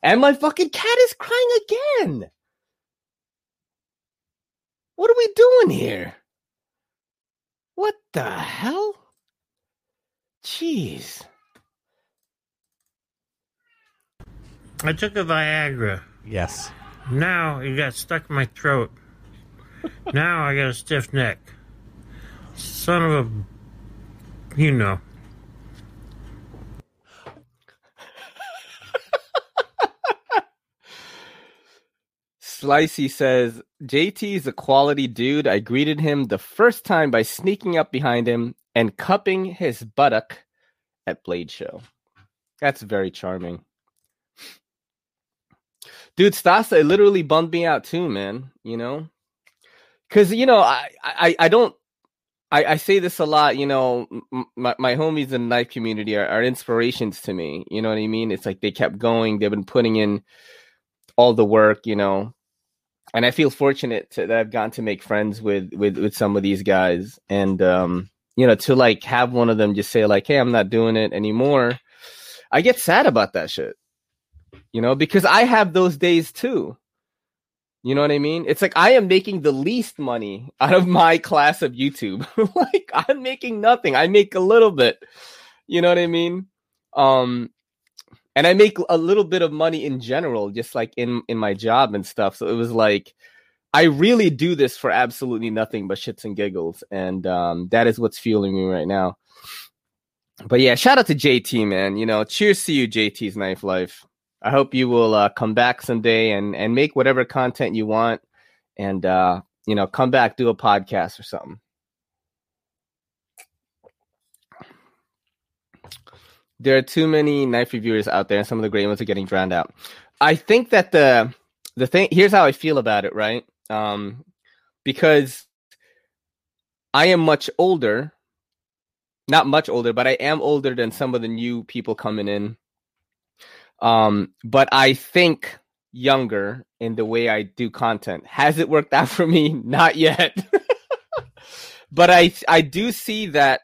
And my fucking cat is crying again. What are we doing here? What the hell? Jeez. I took a Viagra. Yes. Now it got stuck in my throat. now I got a stiff neck. Son of a. You know. Slicey says, JT is a quality dude. I greeted him the first time by sneaking up behind him and cupping his buttock at Blade Show. That's very charming. Dude, Stasa, it literally bummed me out too, man. You know? Cause you know, I I, I don't I, I say this a lot, you know, my, my homies in the knife community are, are inspirations to me. You know what I mean? It's like they kept going, they've been putting in all the work, you know. And I feel fortunate to, that I've gotten to make friends with with with some of these guys, and um, you know, to like have one of them just say like, "Hey, I'm not doing it anymore." I get sad about that shit, you know, because I have those days too. You know what I mean? It's like I am making the least money out of my class of YouTube. like I'm making nothing. I make a little bit. You know what I mean? Um and I make a little bit of money in general just like in in my job and stuff. So it was like I really do this for absolutely nothing but shits and giggles and um that is what's fueling me right now. But yeah, shout out to JT man, you know, cheers to you JT's knife life. I hope you will uh, come back someday and and make whatever content you want, and uh, you know, come back do a podcast or something. There are too many knife reviewers out there, and some of the great ones are getting drowned out. I think that the the thing here's how I feel about it, right? Um, because I am much older, not much older, but I am older than some of the new people coming in um, but I think younger in the way I do content. Has it worked out for me? Not yet. but I I do see that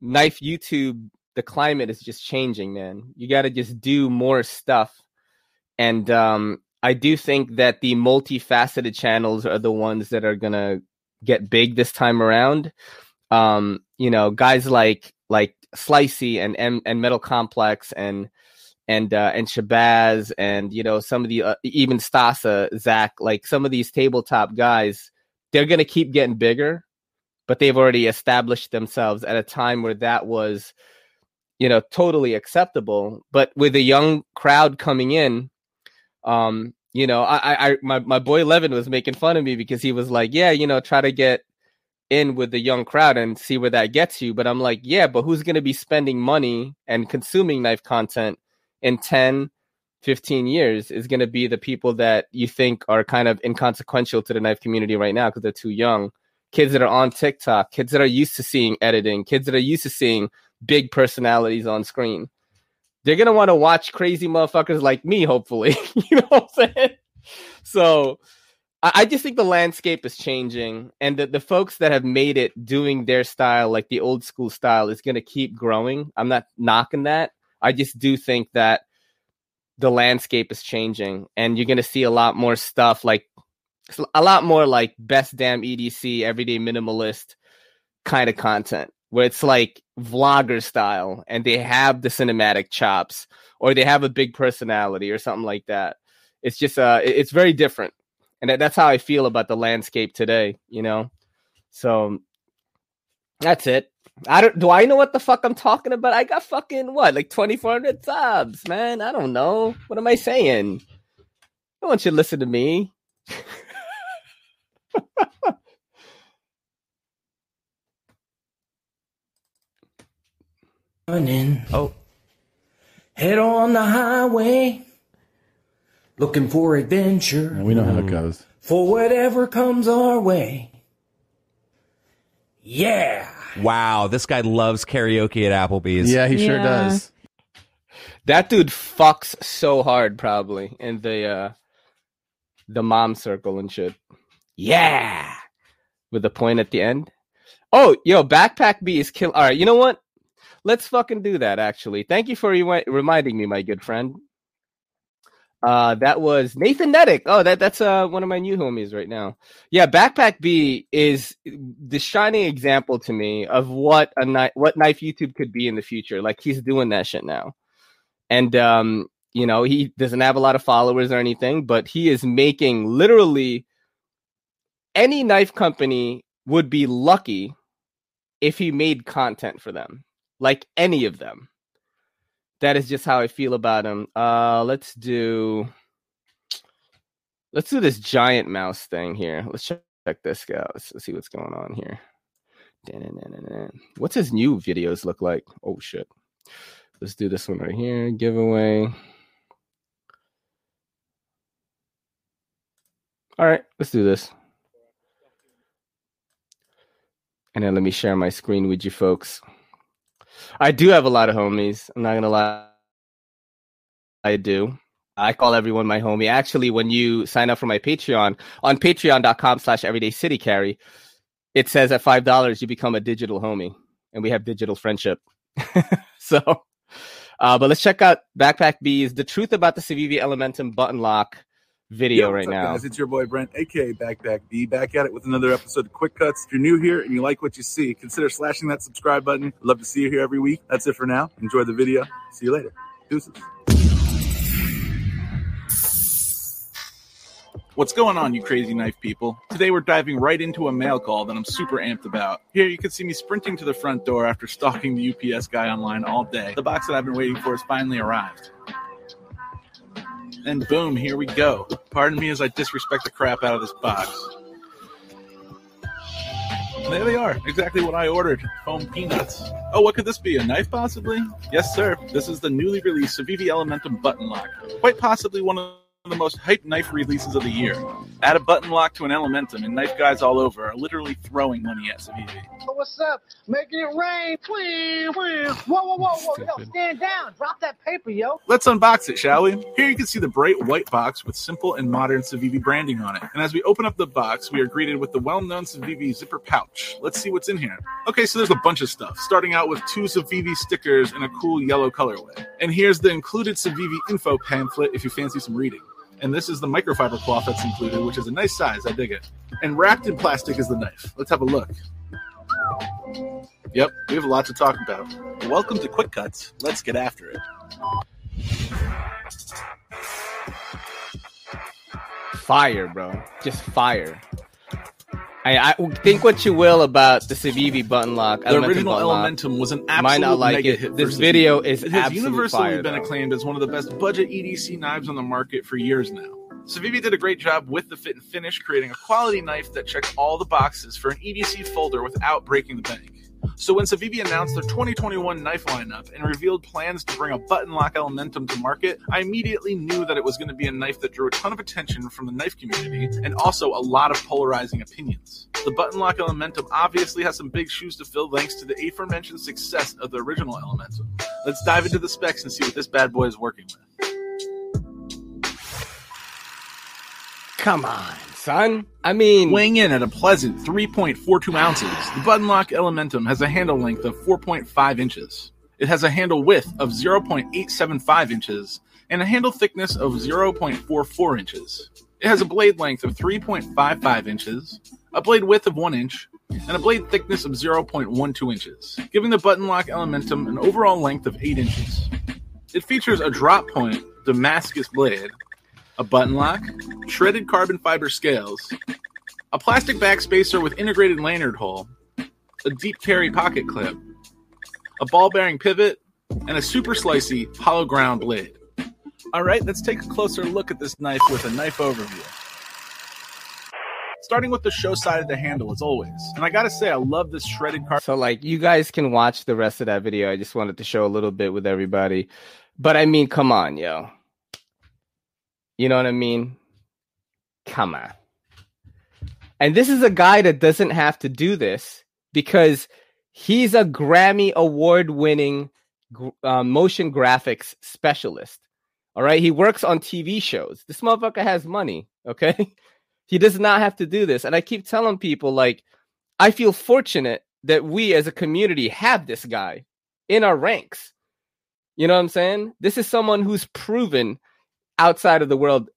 knife YouTube the climate is just changing, man. You got to just do more stuff. And um I do think that the multifaceted channels are the ones that are going to get big this time around. Um, you know, guys like like Slicey and and, and Metal Complex and and uh, and Shabazz and you know some of the uh, even Stasa, Zach, like some of these tabletop guys, they're gonna keep getting bigger, but they've already established themselves at a time where that was, you know, totally acceptable. But with a young crowd coming in, um, you know, I, I my my boy Levin was making fun of me because he was like, yeah, you know, try to get in with the young crowd and see where that gets you. But I'm like, yeah, but who's going to be spending money and consuming knife content in 10, 15 years is going to be the people that you think are kind of inconsequential to the knife community right now because they're too young. Kids that are on TikTok, kids that are used to seeing editing, kids that are used to seeing big personalities on screen. They're going to want to watch crazy motherfuckers like me, hopefully. you know what I'm saying? So I, I just think the landscape is changing and the, the folks that have made it doing their style, like the old school style, is going to keep growing. I'm not knocking that I just do think that the landscape is changing and you're going to see a lot more stuff like a lot more like best damn EDC everyday minimalist kind of content where it's like vlogger style and they have the cinematic chops or they have a big personality or something like that. It's just uh it's very different. And that's how I feel about the landscape today, you know. So that's it. I don't. Do I know what the fuck I'm talking about? I got fucking what, like 2,400 subs, man. I don't know. What am I saying? No one should listen to me. Running. Oh. Head on the highway. Looking for adventure. we know how it goes. For whatever comes our way. Yeah. Wow, this guy loves karaoke at Applebee's. Yeah, he sure does. That dude fucks so hard, probably in the uh the mom circle and shit. Yeah, with a point at the end. Oh, yo, backpack B is kill. All right, you know what? let's fucking do that. Actually, thank you for re- reminding me, my good friend. Uh, that was Nathan Nedick. Oh, that that's uh one of my new homies right now. Yeah, Backpack B is the shining example to me of what a knife, what knife YouTube could be in the future. Like he's doing that shit now, and um, you know, he doesn't have a lot of followers or anything, but he is making literally any knife company would be lucky if he made content for them, like any of them that is just how I feel about him. Uh, let's do let's do this giant mouse thing here. Let's check, check this guy. Let's, let's see what's going on here. What's his new videos look like? Oh shit. Let's do this one right here. Giveaway. All right, let's do this. And then let me share my screen with you folks. I do have a lot of homies. I'm not gonna lie. I do. I call everyone my homie. Actually, when you sign up for my Patreon on patreon.com slash everyday city carry, it says at five dollars you become a digital homie. And we have digital friendship. so uh, but let's check out Backpack B's The Truth About the Civivi Elementum Button Lock video Yo, right up, now. Guys? It's your boy Brent, aka Backpack B, back at it with another episode of Quick Cuts. If you're new here and you like what you see, consider slashing that subscribe button. I'd love to see you here every week. That's it for now. Enjoy the video. See you later. Deuces. What's going on, you crazy knife people? Today we're diving right into a mail call that I'm super amped about. Here you can see me sprinting to the front door after stalking the UPS guy online all day. The box that I've been waiting for has finally arrived. And boom, here we go. Pardon me as I disrespect the crap out of this box. There they are, exactly what I ordered. Foam peanuts. Oh, what could this be? A knife, possibly? Yes, sir. This is the newly released Civivi Elementum button lock. Quite possibly one of the most hyped knife releases of the year. Add a button lock to an Elementum, and knife guys all over are literally throwing money at Civivi. What's up? Making it rain. Wham, wham. Whoa, whoa, whoa, whoa. Yo, stand down. Drop that paper, yo. Let's unbox it, shall we? Here you can see the bright white box with simple and modern Civivi branding on it. And as we open up the box, we are greeted with the well-known Civivi zipper pouch. Let's see what's in here. Okay, so there's a bunch of stuff, starting out with two Civivi stickers in a cool yellow colorway. And here's the included Civivi info pamphlet if you fancy some reading. And this is the microfiber cloth that's included, which is a nice size. I dig it. And wrapped in plastic is the knife. Let's have a look. Yep, we have a lot to talk about. Welcome to Quick Cuts. Let's get after it. Fire, bro. Just fire. I, I think what you will about the Civivi button lock. The Elementum original lock. Elementum was an Might absolute not like mega it. hit. This video is it has universally fire, been though. acclaimed as one of the best budget EDC knives on the market for years now. Civivi did a great job with the fit and finish, creating a quality knife that checked all the boxes for an EDC folder without breaking the bank. So when Civivi announced their 2021 knife lineup and revealed plans to bring a button lock Elementum to market, I immediately knew that it was going to be a knife that drew a ton of attention from the knife community and also a lot of polarizing opinions. The button lock Elementum obviously has some big shoes to fill thanks to the aforementioned success of the original Elementum. Let's dive into the specs and see what this bad boy is working with. Come on, son. I mean, weighing in at a pleasant 3.42 ounces, the button lock Elementum has a handle length of 4.5 inches. It has a handle width of 0.875 inches and a handle thickness of 0.44 inches. It has a blade length of 3.55 inches, a blade width of 1 inch, and a blade thickness of 0.12 inches, giving the button lock Elementum an overall length of 8 inches. It features a drop point Damascus blade, a button lock, shredded carbon fiber scales, a plastic backspacer with integrated lanyard hole, a deep carry pocket clip, a ball bearing pivot, and a super slicey hollow ground blade. All right, let's take a closer look at this knife with a knife overview. Starting with the show side of the handle as always. And I gotta say, I love this shredded carbon. So like you guys can watch the rest of that video. I just wanted to show a little bit with everybody. But I mean, come on, yo. You know what I mean? Come on. And this is a guy that doesn't have to do this because he's a Grammy award winning uh, motion graphics specialist. All right. He works on TV shows. This motherfucker has money. Okay. he does not have to do this. And I keep telling people, like, I feel fortunate that we as a community have this guy in our ranks. You know what I'm saying? This is someone who's proven outside of the world.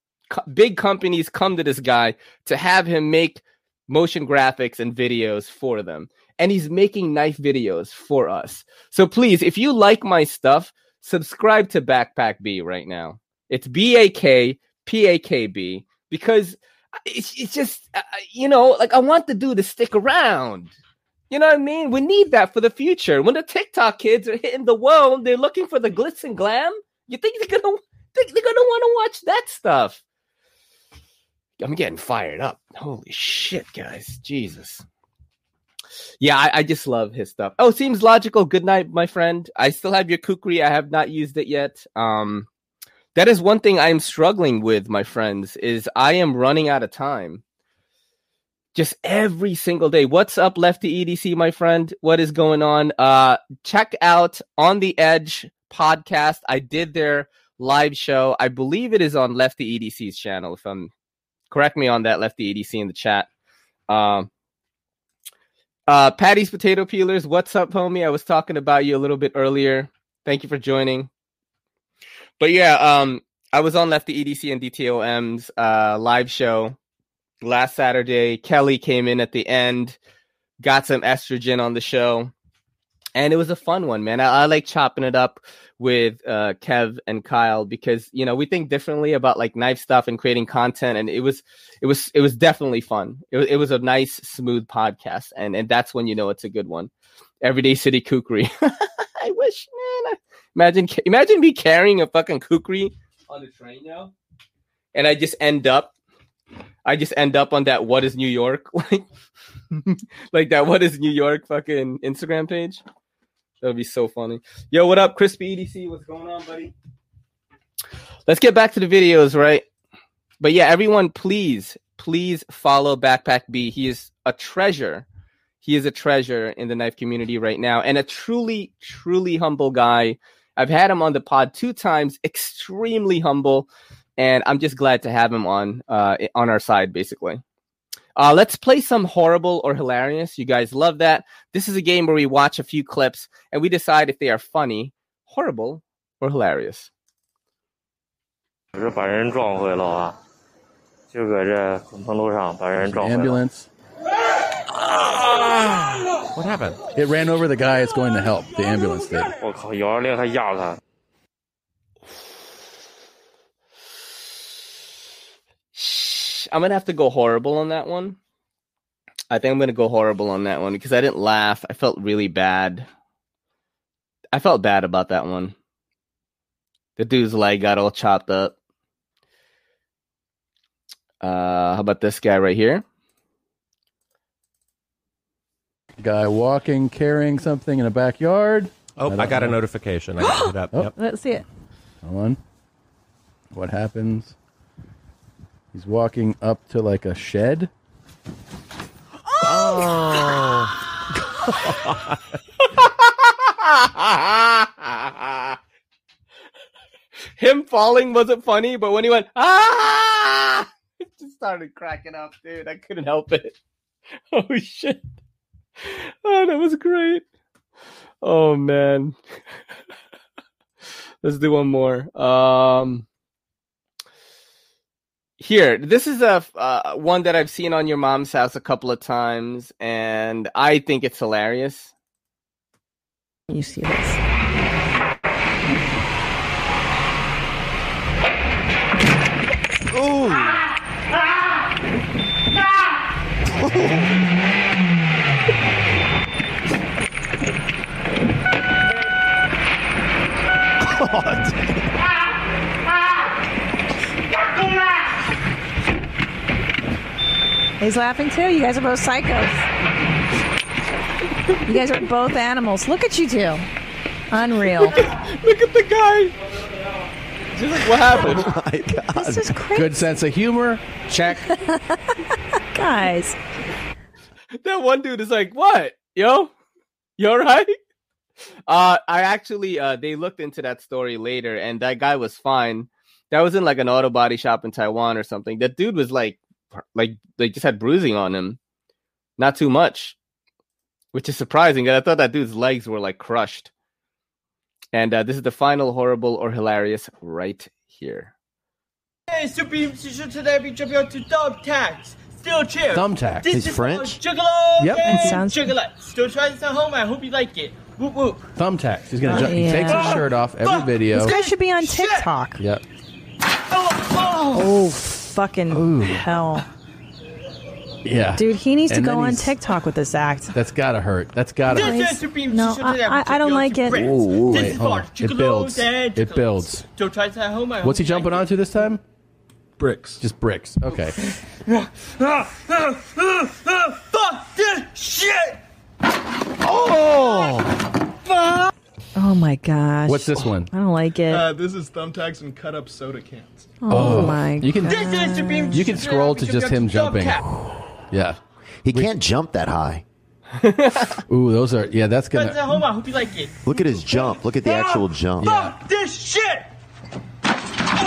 Big companies come to this guy to have him make motion graphics and videos for them. And he's making knife videos for us. So please, if you like my stuff, subscribe to Backpack B right now. It's B A K P A K B because it's, it's just, uh, you know, like I want the dude to stick around. You know what I mean? We need that for the future. When the TikTok kids are hitting the world, they're looking for the glitz and glam. You think they're gonna think they're gonna want to watch that stuff? I'm getting fired up. Holy shit, guys! Jesus. Yeah, I, I just love his stuff. Oh, seems logical. Good night, my friend. I still have your kukri. I have not used it yet. Um, that is one thing I am struggling with, my friends. Is I am running out of time just every single day. What's up, Lefty EDC, my friend? What is going on? Uh, check out On the Edge podcast. I did their live show. I believe it is on Lefty EDC's channel. If I'm correct me on that, Lefty EDC in the chat. Um, uh, Patty's potato peelers. What's up, homie? I was talking about you a little bit earlier. Thank you for joining. But yeah, um, I was on Lefty EDC and DTOM's uh, live show last Saturday. Kelly came in at the end, got some estrogen on the show, and it was a fun one, man. I, I like chopping it up with uh, Kev and Kyle because you know we think differently about like knife stuff and creating content, and it was it was it was definitely fun. It was it was a nice, smooth podcast, and and that's when you know it's a good one. Everyday City Kukri. I wish, man. I, imagine imagine me carrying a fucking kukri on the train now, and I just end up I just end up on that what is New York like like that what is New York fucking Instagram page. That would be so funny. Yo, what up, Crispy EDC? What's going on, buddy? Let's get back to the videos, right? But yeah, everyone, please, please follow Backpack B. He is a treasure. He is a treasure in the knife community right now, and a truly, truly humble guy. I've had him on the pod two times. Extremely humble and I'm just glad to have him on uh, on our side, basically. Uh, let's play some horrible or hilarious. You guys love that. This is a game where we watch a few clips and we decide if they are funny, horrible, or hilarious. 我是把人撞回了啊，就搁这滚棚路上把人撞回了。 Ambulance. What happened? It ran over the guy it's going to help. The ambulance did. 我靠，幺二零还压他。 I'm gonna have to go horrible on that one. I think I'm gonna go horrible on that one because I didn't laugh. I felt really bad. I felt bad about that one. The dude's leg got all chopped up. Uh, how about this guy right here? Guy walking, carrying something in a backyard. Oh, I, don't got a notification. I got it up. Oh. Yep. Let's see it. Hold on. What happens? He's walking up to like a shed. Oh! Him falling wasn't funny, but when he went ah, it just started cracking up, dude. I couldn't help it. Oh shit! Oh, that was great. Oh man. Let's do one more. Um, here, this is a uh, one that I've seen on your mom's house a couple of times, and I think it's hilarious. You see this? Ooh. He's laughing too. You guys are both psychos. You guys are both animals. Look at you two. Unreal. Look at the guy. Just like, what happened? Oh my god! This is crazy. Good sense of humor. Check. Guys. that one dude is like, "What, yo, you all right?" Uh, I actually, uh, they looked into that story later, and that guy was fine. That was in like an auto body shop in Taiwan or something. That dude was like, like they just had bruising on him, not too much, which is surprising. I thought that dude's legs were like crushed. And uh, this is the final horrible or hilarious right here. Hey, Supreme Teacher, today we jump out to thumbtacks. Still chill. Thumbtacks. This He's is French? Juggalo. Yep. Yay, It sounds- Juggalo. Still try this at home. I hope you like it. Whoop whoop. Thumbtacks. He's gonna. Oh, jump. He takes his shirt off every video. This guy should be on TikTok. Yep. Oh, fucking hell. Yeah. Dude, he needs to go then on he's- TikTok with this act. That's gotta hurt. That's gotta hurt. This is Supreme No, I, I, I don't like it. Bricks. Ooh, ooh, wait, hold on. It builds. Uh, it Juggalos. builds. Still try this at home. I What's he hope jumping onto this time? Bricks. Just bricks. Okay. you like it. Fuck this shit. Oh. Fuck. Oh my gosh. What's this one? I don't like it. Uh, this is thumbtacks and cut up soda cans. oh, my You can. This You can scroll to just him jumping. Yeah. He can't jump that high. Ooh, those are. Yeah, that's Try gonna. home. I hope you like it. Look at his jump. Look at the actual jump. Fuck this shit.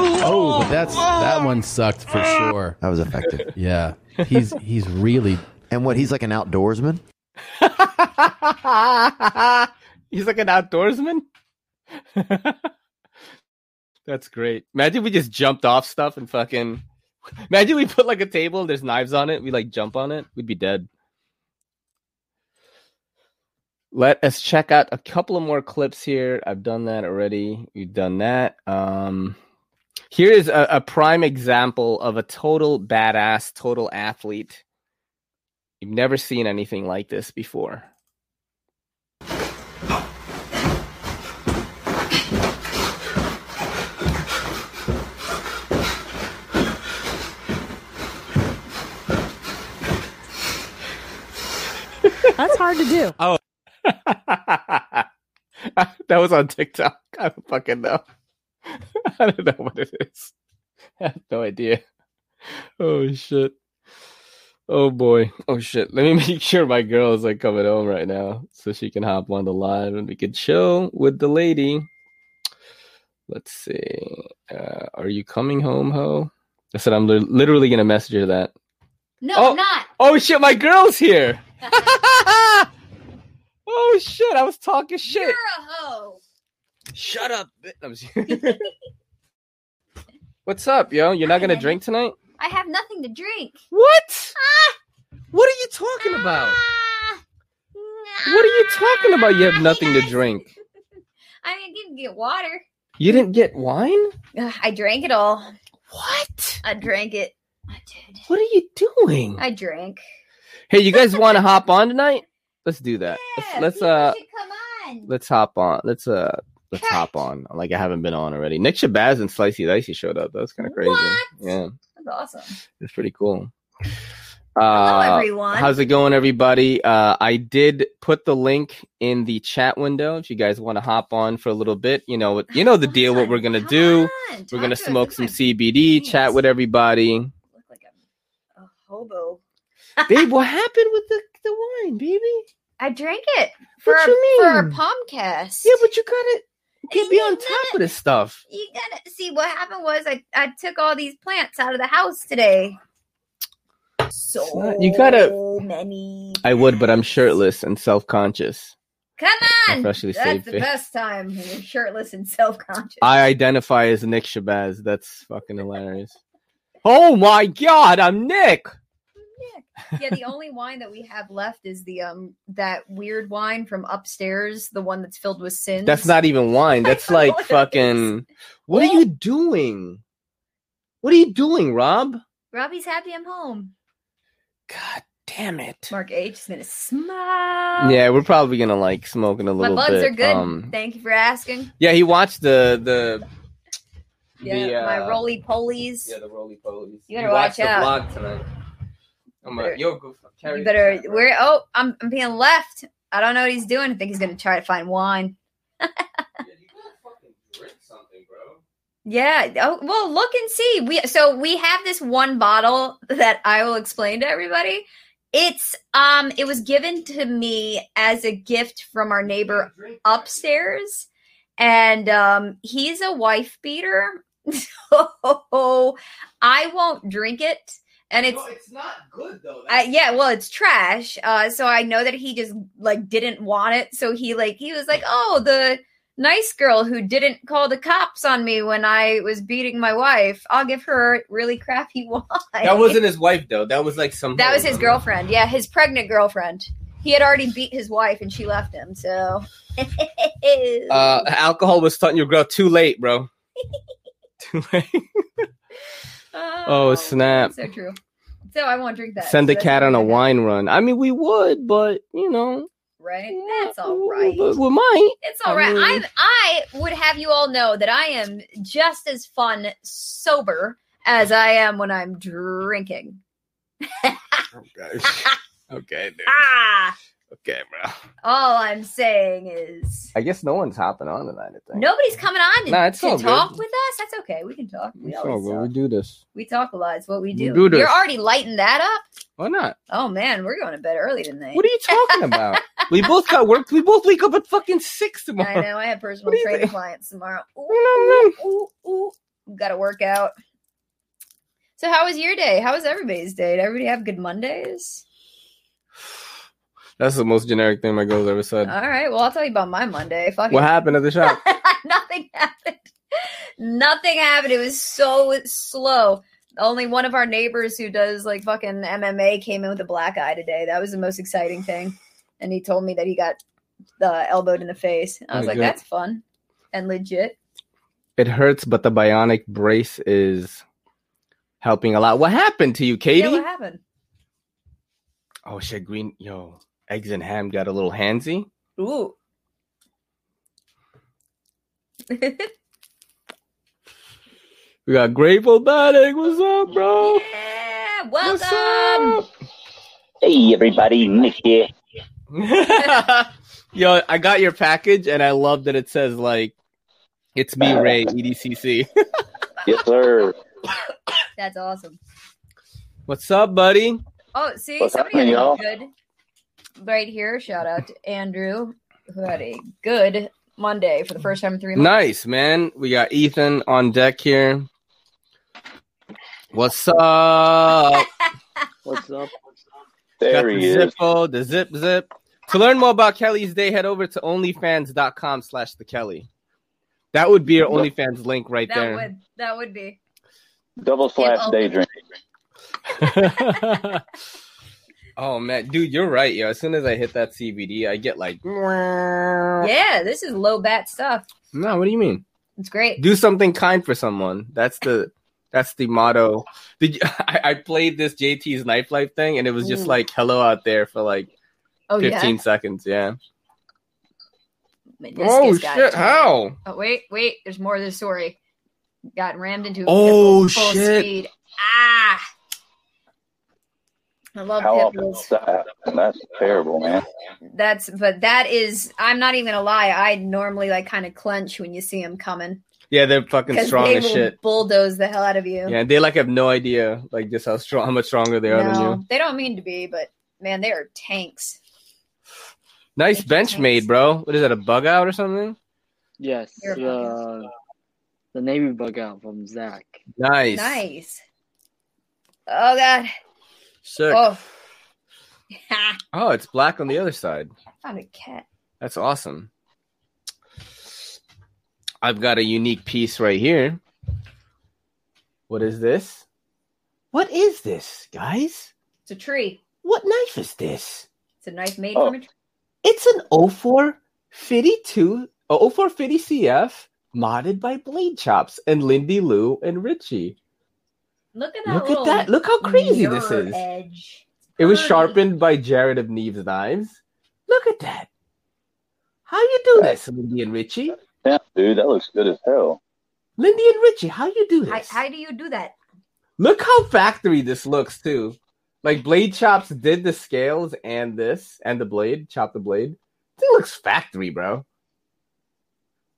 Oh, but that's that one sucked for sure. That was effective. Yeah. He's he's really. And what? He's like an outdoorsman. He's like an outdoorsman. That's great. Imagine we just jumped off stuff and fucking. Imagine we put like a table, there's knives on it, we like jump on it, we'd be dead. Let us check out a couple of more clips here. I've done that already. We've done that. Um, here is a, a prime example of a total badass, total athlete. You've never seen anything like this before. That's hard to do. Oh. that was on TikTok. I don't fucking know. I don't know what it is. I have no idea. Oh shit. Oh boy. Oh shit. Let me make sure my girl is like coming home right now so she can hop on the live and we can chill with the lady. Let's see. Uh, are you coming home, ho? I said I'm li- literally gonna message her that. No, Oh. I'm not. Oh shit, my girl's here. Oh shit, I was talking shit. You're a hoe. Shut up. What's up, yo? You're not gonna drink tonight? I have nothing to drink. What? Ah! What are you talking about? What are you talking about? You have nothing to drink. I mean, you can get water. You didn't get wine? Ugh, I drank it all. What? I drank it. I did. What are you doing? I drank. Hey, you guys want to hop on tonight? Let's do that. Yeah, let's let's uh on. let's hop on. Let's uh let's hop on. Like I haven't been on already. Nick Shabazz and Slicey Dicey showed up. That was kind of crazy. What? Yeah, That's awesome. it's pretty cool. Uh, everyone. How's it going, everybody? Uh, I did put the link in the chat window. If you guys want to hop on for a little bit, you know, you know the deal. What we're gonna do? We're gonna smoke some CBD, chat with everybody. Look like a, a hobo. Babe, what happened with the, the wine, baby? I drank it for What our, you for our mean? Palmcast. Yeah, but you gotta can't be on top of this stuff. You gotta see what happened was I, I took all these plants out of the house today. So You gotta- many. I would, but I'm shirtless and self conscious. Come on, Especially that's the best time when you're shirtless and self-conscious. I identify as Nick Shabazz. That's fucking hilarious. Oh my god, I'm Nick. Yeah, the only wine that we have left is the um that weird wine from upstairs, the one that's filled with sins. That's not even wine. That's like fucking. What are you doing? What are you doing, Rob? Robbie's happy I'm home. God damn it. Mark H is gonna smile. Yeah, we're probably gonna like smoke in a My little buds bit. are good. Um, Thank you for asking. yeah, he watched the the. Yeah, the, my uh, roly polies. Yeah, the roly polies. You better watch out. watched the vlog tonight. I'm Better- like, yo, go f- carry You better. Where? Oh, I'm I'm being left. I don't know what he's doing. I think he's gonna try to find wine. Yeah. Oh, well, look and see. We so we have this one bottle that I will explain to everybody. It's um it was given to me as a gift from our neighbor upstairs and um he's a wife beater. So I won't drink it and it's it's not good though. I, yeah, well, it's trash. Uh, so I know that he just like didn't want it. So he like he was like, oh, the nice girl who didn't call the cops on me when I was beating my wife. I'll give her really crappy wine. That wasn't his wife though. That was like some. That was his girlfriend. Yeah, his pregnant girlfriend. He had already beat his wife and she left him. So Uh, alcohol was starting your girl too late, bro. too late. Oh snap! so true. So I won't drink that. Send So the that's cat on a okay. wine run. I mean, we would, but you know, Right? That's all right. we, we might. It's all I right. mean- I'm I would have you all know that I am just as fun sober as I am when I'm drinking. Okay. Okay, dude. Ah, Okay, bro. all I'm saying is I guess no one's hopping on tonight. I think. nobody's coming on to, Nah, it's to all talk good. with us. That's okay. We can talk. We It's all good. talk. We do this. We talk a lot. It's what we We do. do this. You're already lighting that up. Why not? Oh man, we're going to bed early tonight. What are you talking about? we both got work. We both wake up at fucking six tomorrow. I know. I have personal What do you training think? clients tomorrow. Ooh, ooh, ooh. Got to work out. So, how was your day? How was everybody's day? Did everybody have good Mondays? That's the most generic thing my girl's ever said. All right. Well, I'll tell you about my Monday. Fucking what happened at the shop? Nothing happened. Nothing happened. It was so slow. Only one of our neighbors who does like fucking MMA came in with a black eye today. That was the most exciting thing. And he told me that he got uh, elbowed in the face. I was like, that's fun and legit. It hurts, but the bionic brace is helping a lot. What happened to you, Katie? Yeah, what happened? oh shit, green. Yo, eggs and ham got a little handsy. Ooh. We got Grateful Bad Egg. What's up, bro? Yeah, welcome. Hey everybody, Nick here. Yo, I got your package and I love that it says like it's me, uh, Ray, E EDCC. Yes, sir. That's awesome. What's up, buddy? Oh, see, What's somebody happening, y'all? good right here. Shout out to Andrew, who had a good Monday for the first time in three months. Nice, man. We got Ethan on deck here. What's up? What's up? got There the he is. Zippo, the zip zip. To learn more about Kelly's day, head over to onlyfans.com slash the Kelly. That would be your OnlyFans link right that there. would that would be. Double slash Yeah, daydream. oh man, dude, you're right, yo. As soon as I hit that CBD, I get like, Yeah, this is low bat stuff. No, what do you mean? It's great. Do something kind for someone. That's the that's the motto. Did you, I, I played this JT's Knife Life thing, and it was just Ooh. like hello out there for like Oh, yeah? 15 seconds. Yeah. Meniscus Oh, shit, how? Oh wait, wait. There's more to the story. Got rammed into. a Oh, full shit. Speed. Ah. I love How pit often bulls. does that? That's terrible, man. That's but that is. I'm not even gonna lie. I normally like kind of clench when you see them coming Yeah, they're fucking strong they as will shit. bulldoze the hell out of you. Yeah, they like have no idea like just how strong, how much stronger they are than no, you. they don't mean to be, but man, they are tanks. Nice Benchmade, bro. What is that? A bug out or something? Yes, You're uh, the the Navy bug out from Zach. Nice. Nice. Oh god. Sick. Oh. Oh, it's black on the other side. I found a cat. That's awesome. I've got a unique piece right here. What is this? What is this, guys? It's a tree. What knife is this? It's a knife made Oh. from a tree. It's an 04 52 oh, 04 50 uh, CF modded by Blade Chops and Lindy Lou and Richie. Look at that. Look at that. Look how crazy this is. Edge. It was sharpened by Jared of Neve's Knives. Look at that. How you do this, Lindy and Richie? Yeah, dude, that looks good as hell. Lindy and Richie, how you do How, this? how do you do that? Look how factory this looks too. Like Blade Chops did the scales and this and the blade, chop the blade. It looks factory, bro.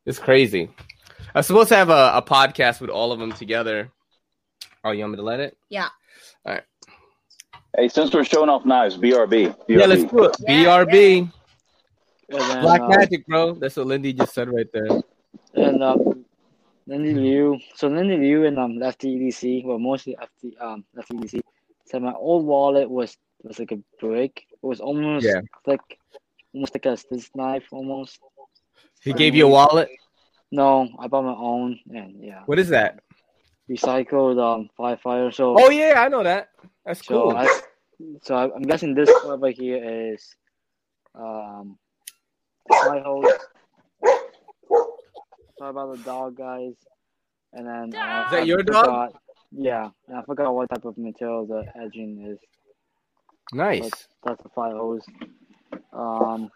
It's crazy. I was supposed to have a, a podcast with all of them together. Oh, you want me to let it? Yeah. All right. Hey, since we're showing off knives, BRB. Yeah, let's do it. BRB. And then, Black uh, Magic, bro. That's what Lindy just said right there. and um, Lindy Liu. So Lindy Liu and um Lefty EDC, well mostly Lefty um Lefty EDC. So my old wallet was was like a brick. It was almost Yeah. like almost like a this knife almost. He gave you a wallet. No, I bought my own, and yeah, What is that? Recycled um firefighter. So Oh yeah, I know that. That's so cool. I, so I, I'm guessing this over here is um fire hose. Sorry about the dog, guys. And then uh, Is that I your dog? Yeah, and I forgot what type of material the edging is. Nice. That's, that's the fire hose. Um,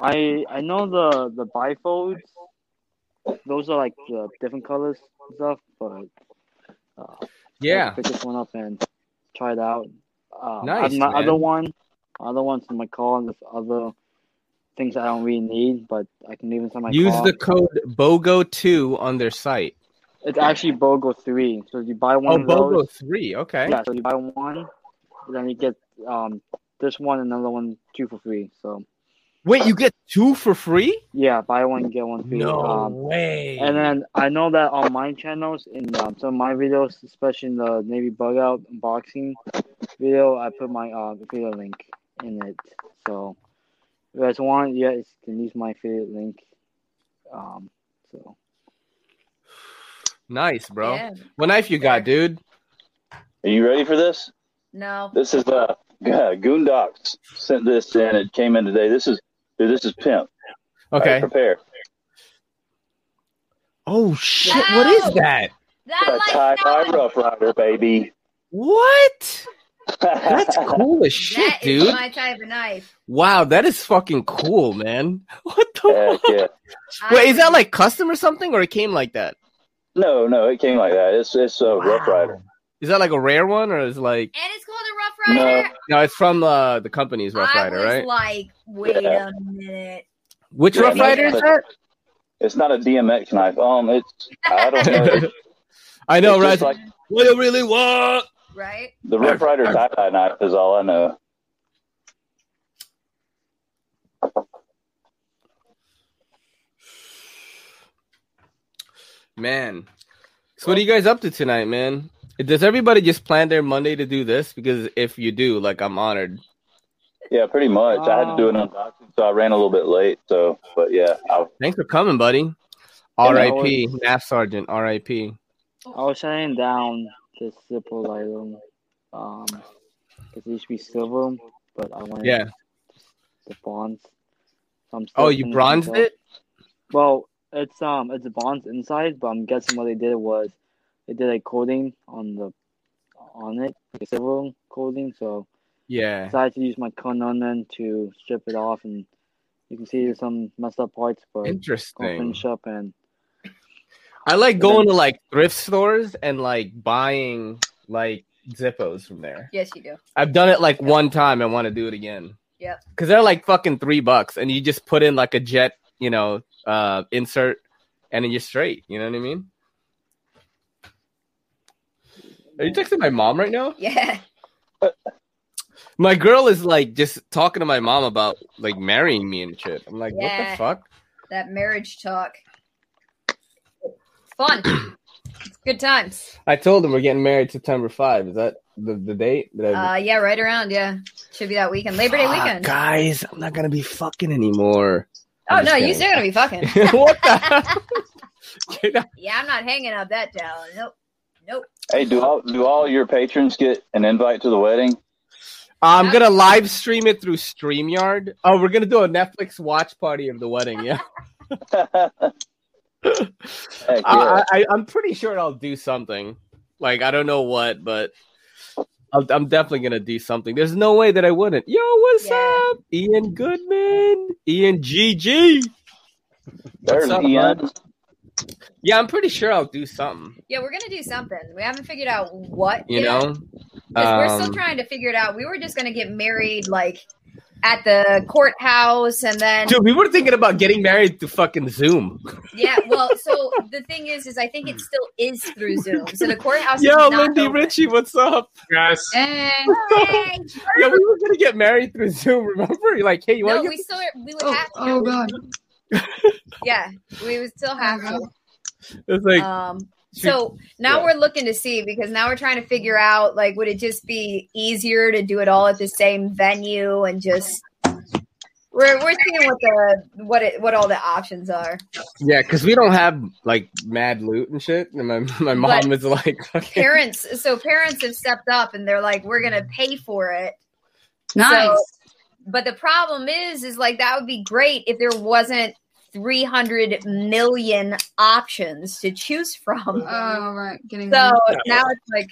I I know the the bifolds. Those are like the different colors and stuff, but uh, Yeah. Pick this one up and try it out. Um, Nice, my other one, other ones in my car, and there's other things I don't really need, but I can leave inside my Use car. the code BOGO2 on their site. It's actually BOGO three. So you buy Oh, one of BOGO those. 3. Okay. Yeah, so you buy one, then you get um this one, and another one, two for free. So Wait, you get two for free? yeah, buy one get one free. No um, way. And then I know that on my channels, in um, some of my videos, especially in the Navy Bug Out unboxing video, I put my uh, affiliate link in it. So if you guys want, yeah, you can use my affiliate link. Um, so Nice, bro. Yeah. What knife you got, dude? Are you ready for this? No. This is uh, Goondocks sent this in. It came in today. This is dude, this is pimp. All right, Okay. prepare. Oh shit! What is that? A tie dye Rough Ryder, baby. What? That's cool as shit, That is dude. my type of knife. Wow, that is fucking cool, man. What the Heck yeah. Wait, is that like custom or something, or it came like that? No, no, it came like that. It's it's a Rough Ryder. Is that like a rare one, or is it like? And it's called a Rough Rider. No, it's from uh, the company's Rough I Rider, was right? like, wait Yeah. a minute. Which Yeah, Rough no, Rider is it's- that? It's not a DMX knife. Um, it's I don't know. I know, right? just like what do you really want? Right? the Rough Ryder tie dye knife is all I know. Man. So what are you guys up to tonight, man? Does everybody just plan their Monday to do this? Because if you do, like I'm honored. Yeah, pretty much. I had to do an unboxing, so I ran a little bit late. So, but yeah, I, Thanks for coming, buddy. R.I.P. always. Math Sergeant. R.I.P. I was shutting down this simple item, um, because it used to be silver, but I wanted Yeah. the bronze. So I'm still Oh, you bronzed it? Well, it's um, it's bronze inside, but I'm guessing what they did was they did a coating on the on it, like a silver coating. So Yeah. I decided to use my Kononen to strip it off, and you can see there's some messed up parts, but I'll Interesting. finish up and I like going to like thrift stores and like buying like Zippos from there. Yes, you do. I've done it like one time. I want to do it again Yep. because they're like fucking three bucks, and you just put in like a jet, you know, uh, insert, and then you're straight. You know what I mean? Are you texting my mom right now? Yeah. My girl is like just talking to my mom about like marrying me and shit. I'm like, what the fuck? That marriage talk. Fun. it's good times. I told him we're getting married September five. Is that the, the date? Did I- Uh, yeah, right around. Yeah, should be that weekend, Labor Day Fuck, weekend. guys, I'm not gonna be fucking anymore. oh I'm no, you kidding. still gonna be fucking. what the hell? Get out. yeah, I'm not hanging out that talent. Nope. Nope. hey, do all do all your patrons get an invite to the wedding? I'm gonna live stream it through StreamYard. Oh, we're gonna do a Netflix watch party of the wedding. Yeah, yeah. I, I, I'm pretty sure I'll do something. Like I don't know what, but I'll, I'm definitely gonna do something. There's no way that I wouldn't. Yo, what's up, Ian Goodman, Ian GG. There's up, Ian. bud? Yeah, I'm pretty sure I'll do something. Yeah, we're gonna do something. We haven't figured out what. You yet, know, 'cause we're still Um, trying to figure it out. We were just gonna get married like at the courthouse, and then Dude, we were thinking about getting married to fucking Zoom. yeah. Well, so the thing is, is I think it still is through Zoom. So the courthouse. Yo, is not Lindy open. Richie, what's up? Yes. Hey, Yeah, we were gonna get married through Zoom. Remember? You're like, hey, you no, want to we get? still we would have to. Oh God. Yeah, we would still have to. It's like, um so now we're looking to see because now we're trying to figure out like would it just be easier to do it all at the same venue and just We're we're seeing what the what it what all the options are. Yeah, because we don't have like mad loot and shit. And my my mom But is like, okay. Parents, so parents have stepped up and they're like, we're gonna pay for it. Nice. So- but the problem is, is like that would be great if there wasn't 300 million options to choose from. Oh, right. Getting So now it's like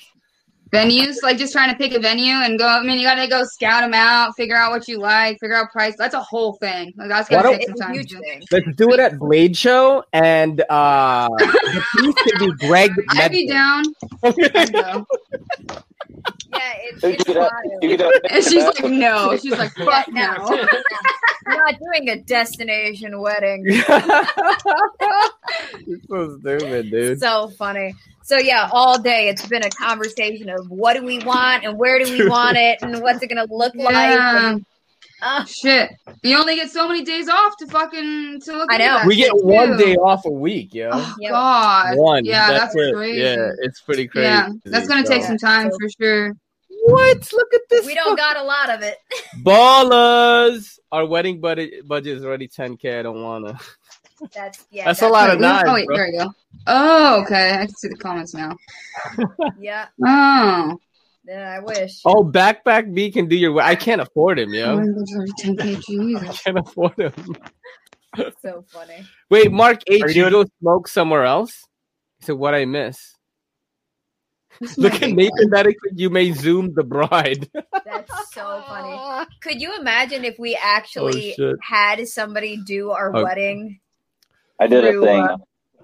venues, like just trying to pick a venue and go. I mean, you got to go scout them out, figure out what you like, figure out price. That's a whole thing. Like that's Why gonna don't- take some time. Let's do it at Blade Show, and uh, the piece could be Greg. I'd be Medford. down. I'd go. Yeah, it's, it's could wild. you have- And she's like, no. She's like, fuck Yeah, no. no. I'm not doing a destination wedding. You're so stupid, dude. so funny. So yeah, all day it's been a conversation of what do we want and where do we want it and what's it gonna look like. And, uh, Shit. You only get so many days off to fucking to look I at know. that we get shit, one too. day off a week, yo. Oh, God. One. Yeah, that's, it. crazy. Yeah, it's pretty crazy. Yeah, that's gonna take some time for sure. What? Look at this. we don't got a lot of it. Ballers. Our wedding budget budget is already 10k. I don't wanna. That's yeah. That's a lot of Wait, knives. Oh wait, bro. there we go. Oh, okay. I can see the comments now. Yeah. Oh. Yeah, I wish. Oh, backpack B can do your. I can't afford him, yo. 10k, I can't afford him. so funny. Wait, Mark H, Are you, you go smoke somewhere else? So what I miss? Look at Nathan. That is- you may zoom the bride. That's so funny. Could you imagine if we actually Oh, had somebody do our Oh. wedding I did a thing. uh,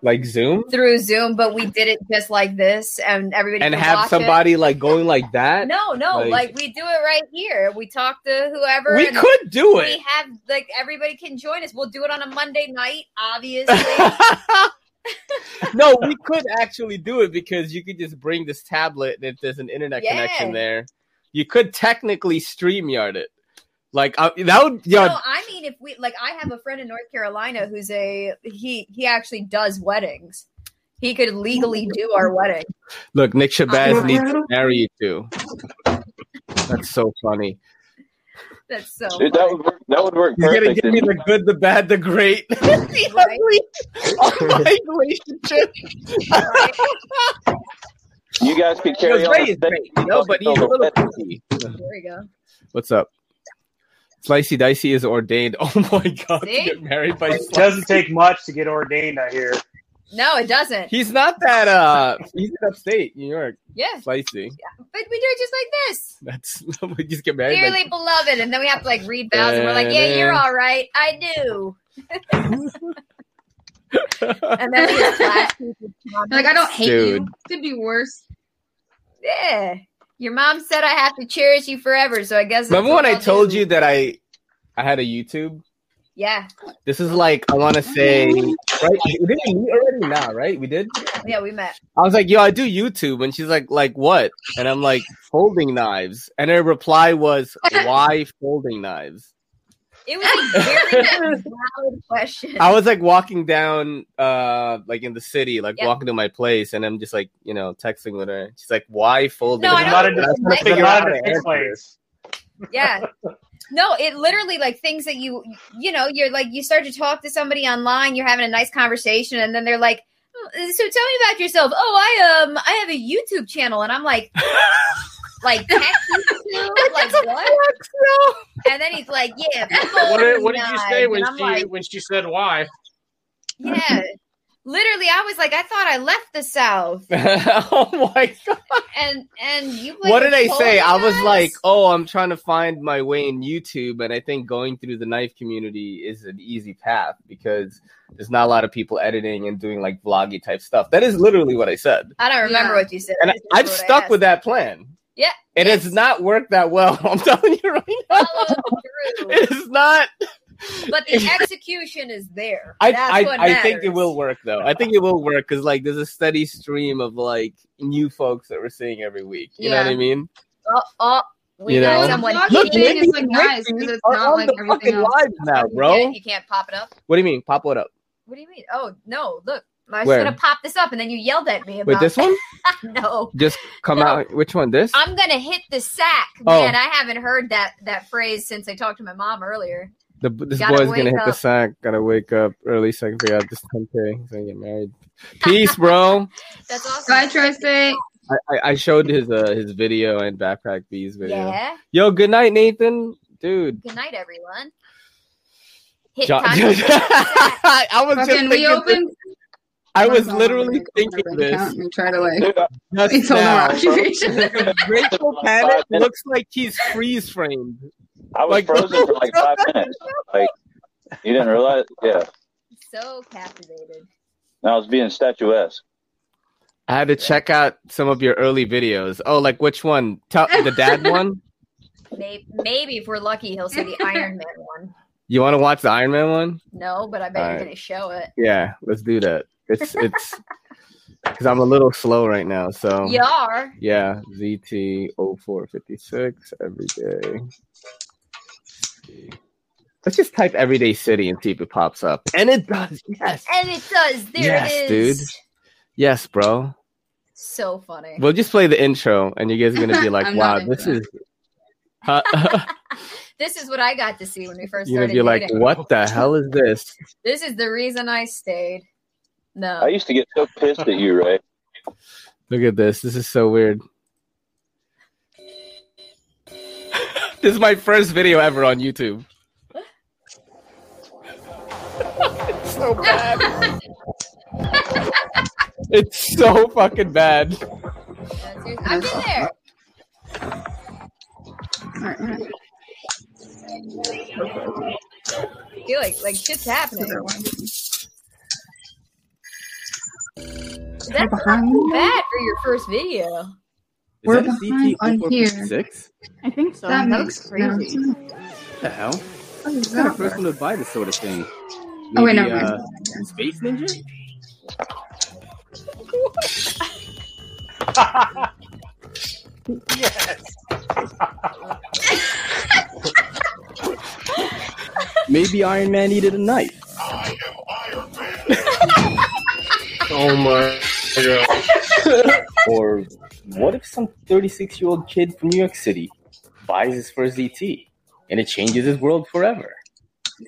like zoom through Zoom, but we did it just like this, and everybody and have somebody like going like that. No, no, Like- like, we do it right here. We talk to whoever. We could do it. We have like everybody can join us. We'll do it on a Monday night, obviously. no, we could actually do it because you could just bring this tablet and if there's an internet Yeah. connection there, you could technically stream yard it. Like uh, that would, yeah. No, I mean, if we like, I have a friend in North Carolina who's a he. He actually does weddings. He could legally do our wedding. Look, Nick Shabazz needs to marry you too. That's so funny. That's so. Dude, that would work. That would work He's gonna give me the good, the bad, the great, the ugly my relationship. You guys could carry Because on. Ray the is great, you know, but he's a little pussy. There we go. What's up? Slicey Dicey is ordained. Oh my god, to get married by It doesn't take much to get ordained, I hear. No, it doesn't. He's not that uh he's in upstate New York. Yeah. Slicey. But we do it just like this. That's we just get married. Dearly like- beloved, and then we have to like read vows, and we're like, "Yeah, you're all right. I do." and then we just flash Like I don't hate Dude. you. Could be worse. Yeah. Your mom said I have to cherish you forever, so I guess. Remember when I told do. you that I I had a YouTube? Yeah. This is like I want to say right. We did we meet already now, right? We did. Yeah, we met. I was like, "Yo, I do YouTube," and she's like, "Like what?" And I'm like, "Folding knives." And her reply was, "Why folding knives?" It was a very valid question. I was like walking down, uh, like in the city, like Yeah. walking to my place, and I'm just like, you know, texting with her. She's like, "Why folding?" No, I knives?" know. And I was trying to figure lot out of how to yeah no it literally like things that you you know you're like you start to talk to somebody online you're having a nice conversation and then they're like "Oh, so tell me about yourself oh i um i have a youtube channel and i'm like like tech YouTube? like what and then he's like yeah What did, what did you say when she like, when she said why? yeah literally i was like i thought i left the south oh my god! and and you like, what did I told say? I was like, "Oh, I'm trying to find my way in YouTube," and I think going through the knife community is an easy path because there's not a lot of people editing and doing like vloggy type stuff. That is literally what I said, i don't remember Yeah. what you said and I I, just I've remember what I stuck with that plan. Yeah It yes. has not worked that well. I'm telling you right now. Through. It is not. but the execution is there. I That's I, what I think it will work though. I think it will work because like there's a steady stream of like new folks that we're seeing every week. You know what I mean? Oh, oh, we You got know? someone. Vlogging Look, thing is like nice Ricky because it's not like the everything fucking else. live now, You bro. can't, you can't pop it up. What do you mean? Pop what up? What do you mean? Oh no! Look, I was Where? gonna pop this up, and then you yelled at me about Wait, this one? no, Just come No. out. Which one? This? I'm gonna hit the sack, Oh. man. I haven't heard that that phrase since I talked to my mom earlier. The, this Gotta boy's gonna wake hit the up. sack. Gotta wake up early so I can figure out this 10k. He's gonna get married. Peace, bro. That's awesome. Bye, Tristan. I, I, I showed his uh, his video and backpack bees video. Yeah. Yo, good night, Nathan. Dude. Good night, everyone. Hit John- I was just Fucking, we thinking opened. I was literally my thinking bank this. and try to like. Just It's all now. our occupation. Grateful Panic looks like he's freeze framed. I was Like- frozen for like five minutes. Like you didn't realize? Yeah. So captivated. I was being statuesque. I had to check out some of your early videos. Oh, like which one? Tell the dad one. Maybe, maybe if we're lucky, he'll see the Iron Man one. You want to watch the Iron Man one? No, but I bet you're Alright. gonna show it. Yeah, let's do that. It's it's because I'm a little slow right now. So You are. Yeah, ZT 0456 every day. Let's just type everyday city and see if it pops up. And it does. Yes. And it does. There yes, it dude. Yes, bro. So funny. We'll just play the intro and you guys are gonna be like, wow, this is Huh? This is what I got to see when we 1st You're started be like, what the hell is this? This is the reason I stayed. No. I used to get so pissed at you, Ray. Look at this. This is so weird. this is my first video ever on YouTube. it's so bad. it's so fucking bad. I've been there. I feel like like shit's happening. That's not bad for your first video. We're behind on here. Six? I think so. That That, looks crazy. What the hell? Oh, What kind of person would buy this sort of thing? Oh, wait, no, uh, Space Ninja? Yes. Maybe Iron Man needed a knife. Oh my god. or what if some 36 year old kid from New York City buys his first ZT and it changes his world forever?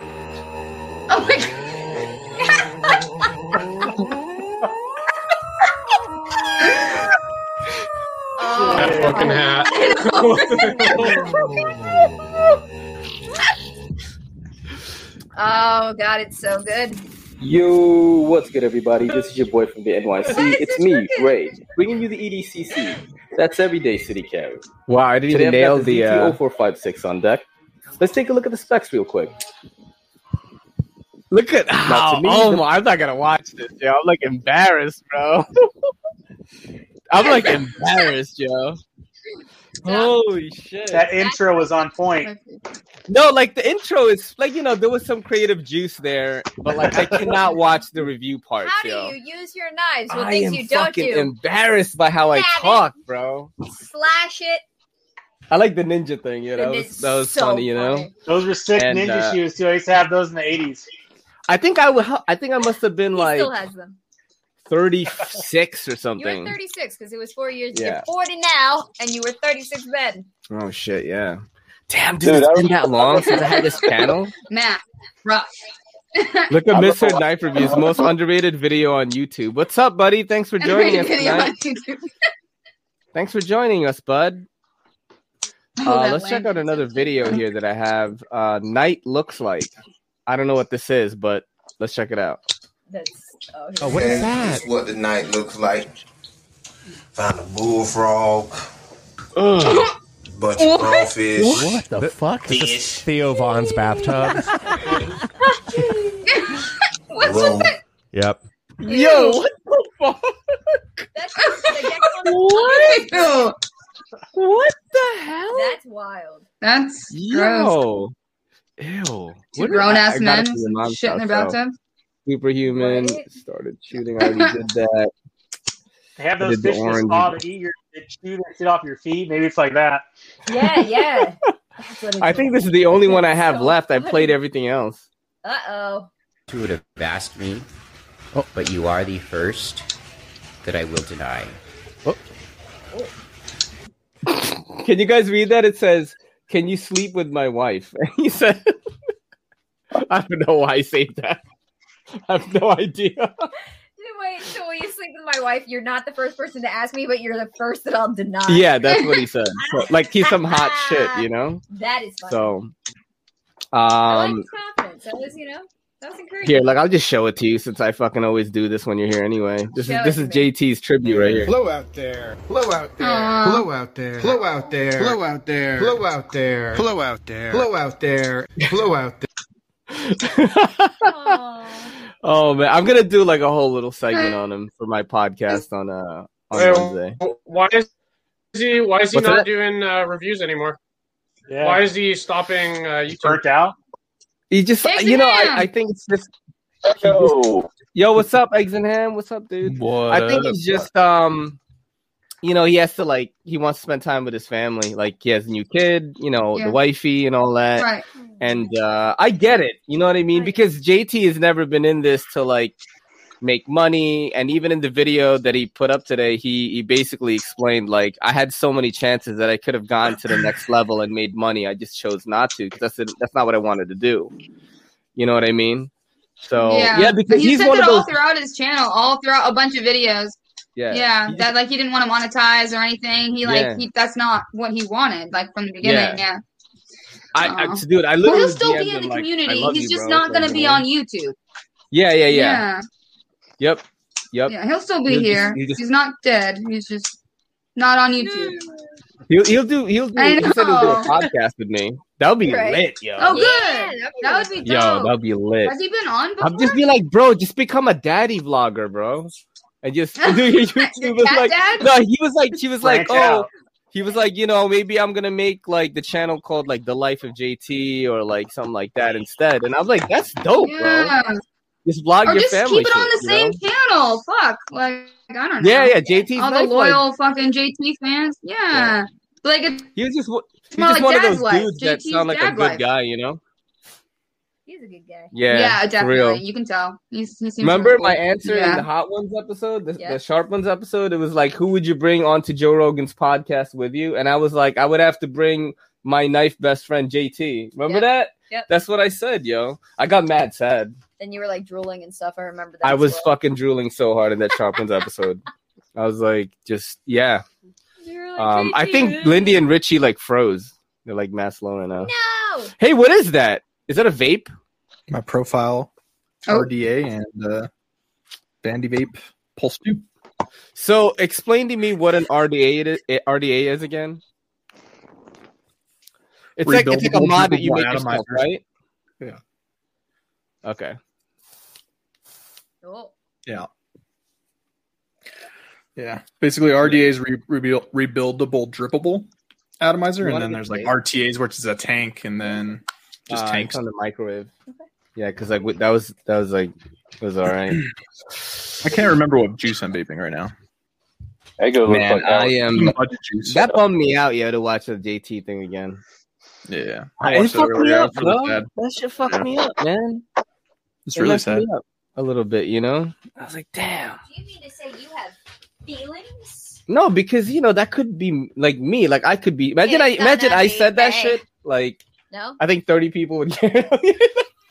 Oh my That fucking hat. Oh god, it's so good. Yo, what's good, everybody? This is your boy from the NYC. It's me, Ray, bringing you the EDCC. That's Everyday City Carry. Wow, I didn't even Today nail the, the, uh, 0456 on deck. Let's take a look at the specs real quick. Look at Now, how. me, oh the- my! I'm not gonna watch this, yo. I'm like embarrassed, bro. I'm like embarrassed, yo. Holy shit! That intro was on point. No, like the intro is like you know there was some creative juice there, but like I cannot watch the review part. How do yo. you use your knives with I things am you don't fucking do? embarrassed by how I Stab it. talk, bro. Slash it. I like the ninja thing. Yeah, The that was that was so funny. You know, funny. Those were sick And, ninja uh, shoes too. I used to have those in the eighties. I think I would. I think I must have been He like still has them. Thirty six or something. You were something. 36 because it was four years. Yeah. You're 40 now, and you were 36 then. Oh shit! Yeah. Damn, dude, Dude, it's I been that long since I had this channel. Matt, rough. Look at Mr. Knife Reviews, most underrated video on YouTube. What's up, buddy? Thanks for joining us Video tonight. Thanks for joining us, bud. Oh, Uh, let's check out another video here that I have. Uh, Night looks like. I don't know what this is, but let's check it out. That's oh, Oh, what is And that? This what the night looks like. Found a bullfrog, Ugh. bunch of crawfish. What the fuck? This is Theo Von's bathtub. What's Room. with that? yep. Yo, what the fuck? That's the What? the What the hell? That's wild. That's gross. Yo. Ew. Two What grown I- ass I got it men from your mom's shit in their house, so- bathtub. Superhuman What? started shooting. I already did that. They have I those did the fish that orange. spawn to eat your that chew that shit off your feet. Maybe it's like that. Yeah, yeah. That's what it I think this is the only one I have left. I played everything else. Uh oh. You would have asked me, oh, but you are the first that I will deny. Can you guys read that? It says, "Can you sleep with my wife?" And he said, I don't know why I saved that. I have no idea. Wait, so when you sleep with my wife, you're not the first person to ask me, but you're the first that I'll deny. Yeah, that's what he said. So, like he's some hot shit, you know. That is funny. So, I like um, his confidence. That was, you know, that was encouraging. here, like I'll just show it to you since I fucking always do this when you're here anyway. This Show is this it is to me. JT's tribute right here. Blow out there. Blow out there. Aw. Blow out there. Blow out there. Blow out there. Blow out there. Blow out there. Blow out there. Blow out there. Oh man, I'm gonna do like a whole little segment on him for my podcast on uh on Wait, Wednesday. why is he? Why is he What's not that? doing uh, reviews anymore? Yeah. Why is he stopping uh, YouTube? Burnt out. He just, Eggs you know. I, I think it's just. Yo, yo, what's up, eggs and ham? What's up, dude? I think he's just, um, you know, he has to like, he wants to spend time with his family. Like, he has a new kid, you know, Yeah. the wifey and all that. Right. And uh, I get it, you know what I mean? Because JT has never been in this to like make money. And even in the video that he put up today, he he basically explained like I had so many chances that I could have gone to the next level and made money. I just chose not to because that's it- that's not what I wanted to do. You know what I mean? So yeah, because he he's said one that of all those. throughout his channel, all throughout a bunch of videos. Yeah, Yeah, He that like he didn't want to monetize or anything. He like Yeah. he, that's not what he wanted. Like from the beginning. Yeah. Yeah. I, I, Aw. dude, I Well, he'll still DM'd be in the like, community. love He's you, just bro. not gonna So, be on YouTube. Yeah, yeah, yeah. Yeah. Yep, yep. Yeah, he'll still be He'll just- here. he just- He's not dead. He's just not on YouTube. He'll he'll do he'll do. He said he'll do a podcast with me. That would be Right. lit, yo. Oh, good. that would be Yo, that would be lit. Has he been on before? I'm just be like, bro, just become a daddy vlogger, bro. And just do your YouTube. was like, dad? no, he was like, she was like, Branch oh, he was like, you know, maybe I'm gonna make like the channel called like the life of JT or like something like that instead. And I was like, that's dope, yeah. bro. Just vlog Or your just family. keep it on shit, the you same know? channel. Fuck. Like I don't know. Yeah, yeah, JT's all nice, the like- loyal fucking JT fans. Yeah. Like it's He was just wa- he's just like one of those life. dudes that sound like a good life. guy, you know? He's a good guy. Yeah, yeah, definitely. real. You can tell. He's, he seems Remember really my cool. answer in the Hot Ones episode, the, Yeah. the Sharp Ones episode? It was like, who would you bring onto Joe Rogan's podcast with you? And I was like, I would have to bring my knife best friend JT. Remember Yep. that? Yep. That's what I said, yo. I got mad sad. And you were like drooling and stuff. I remember that. I was well. fucking drooling so hard in that Sharp Ones episode. I was like, just yeah. Um, I think Lindy and Richie like froze. They're like mass low right now. No. Hey, what is that? Is that a vape? My profile, Oh. RDA, and uh, Vandy Vape Pulse 2. So explain to me what an RDA it is, RDA is again. It's like it's like a mod that you drippable make yourself, right? Yeah. Okay. Cool. Yeah. Yeah. Basically, RDA is re- rebuild- rebuildable, drippable atomizer, and then there's like? RTAs, which is a tank, and then just Uh, tanks. on the microwave. Yeah, because like that was that was like it was all right. I can't remember what juice I'm vaping right now. Ego Man, I am. Juice. That bummed me out, yeah, to watch the JT thing again. Yeah. I- I it fucked me up, bro. sad. That shit fucked Yeah. me up, man. It's It really messed me sad. up a little bit, you know. I was like, damn. Do you mean to say you have feelings? No, because you know that could be like me. Like I could be. Imagine I imagine I said that shit. Like No. I think thirty people would care.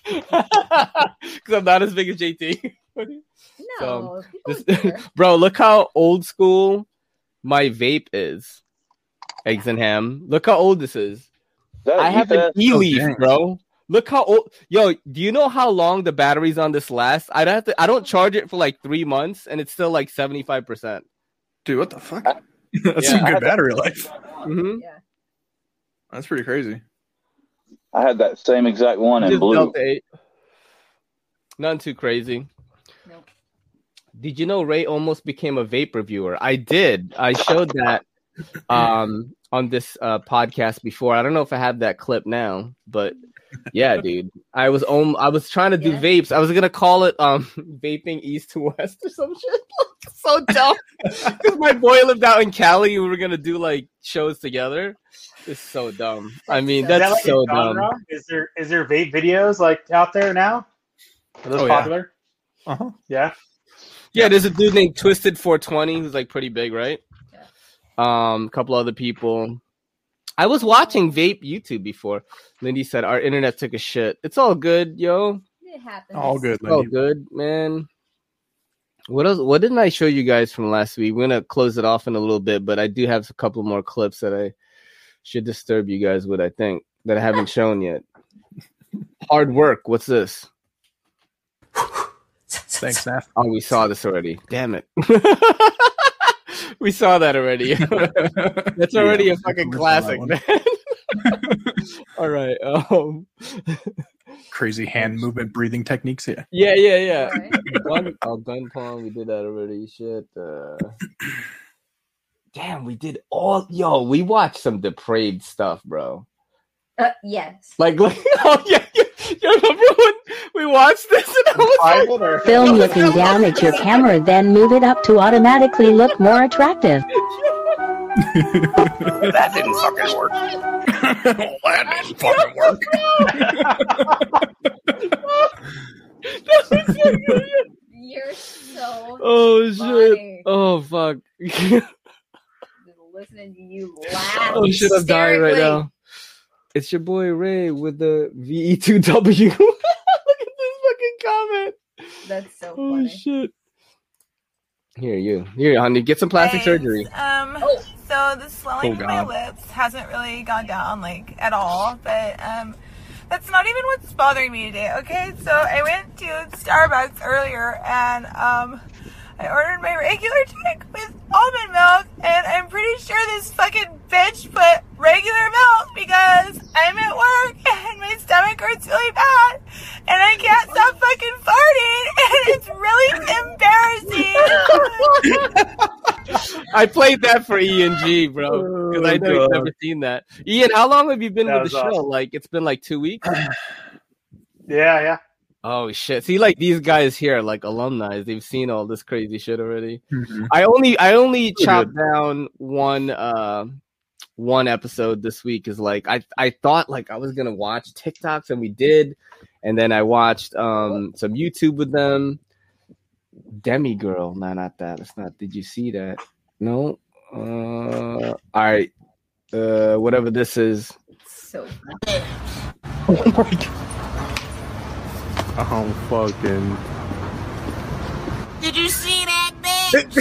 Because I'm not as big as JT. No. So, this- bro, look how old school my vape is. Eggs and ham. Look how old this is. that I have an E-Fest? E leaf, dang. bro. Look how old. Yo, do you know how long the batteries on this last? I don't have to. I don't charge it for like three months, and it's still like seventy five percent. Dude, what the fuck? That's Yeah. some good battery life. Mm-hmm. That's pretty crazy. I had that same exact one in blue. None too crazy. Did you know Ray almost became a vape reviewer? I did. I showed that um, on this uh, podcast before. I don't know if I have that clip now, but yeah, dude. I was om- I was trying to do vapes. I was gonna call it um vaping east to west or some shit. so dumb. Because my boy lived out in Cali, and we were gonna do like shows together. It's so dumb. I mean, Is that that's like so dumb. Is there is there vape videos like out there now? Are those Oh, yeah. popular? Uh huh. Yeah. Yeah, there's a dude named Twisted 420 who's like pretty big, right? Yeah. Um, a couple other people. I was watching vape YouTube before. Lindy said our internet took a shit. It's all good, yo. It happens. All good, It's all good, man. What else? What didn't I show you guys from last week? We're gonna close it off in a little bit, but I do have a couple more clips that I should disturb you guys with. I think that I haven't shown yet. Hard work. What's this? Thanks, Naf. Oh, we saw this already. Damn it. we saw that already. That's already Yeah, a fucking classic, man. All right. Um, Crazy hand movement, breathing techniques. Yeah. yeah, yeah, yeah. Gun, oh, gun palm. We did that already. Shit. Uh, damn, we did all. Yo, we watched some depraved stuff, bro. Uh, yes. Like, like oh yeah, yeah. Yo, remember when we watched this and I was like, Film looking down at your camera, then move it up to automatically look more attractive. that didn't fucking work. that didn't fucking work. You're so Oh shit! funny. Oh fuck! Just listening to you laugh. oh shit! I'm dying right now. It's your boy Ray with the VE2W. Look at this fucking comment. That's so Oh shit! Here you, here, honey, get some plastic surgery. Um, oh. so the swelling Oh, in my lips hasn't really gone down like at all, but um, that's not even what's bothering me today. Okay, so I went to Starbucks earlier and um, I ordered my regular drink with almond milk, and I'm pretty sure this fucking bitch put regular milk because I'm at work and my stomach hurts really bad, and I can't stop fucking farting, and it's really embarrassing. I played that for E and G, bro, because oh, I Oh, know you've God. never seen that. Ian, how long have you been That with the was show? Like, it's been like two weeks. Yeah, yeah. Oh shit! See, like these guys here, like alumni, they've seen all this crazy shit already. Mhm. I only, I only Pretty chopped down one, uh, one episode this week. Is like I, I thought like I was gonna watch TikToks, and we did, and then I watched um some YouTube with them. Demi girl, no, not that. It's not. Did you see that? No. Uh, all right. Uh, whatever this is. So Oh my god. Oh fucking. Did you see that bitch?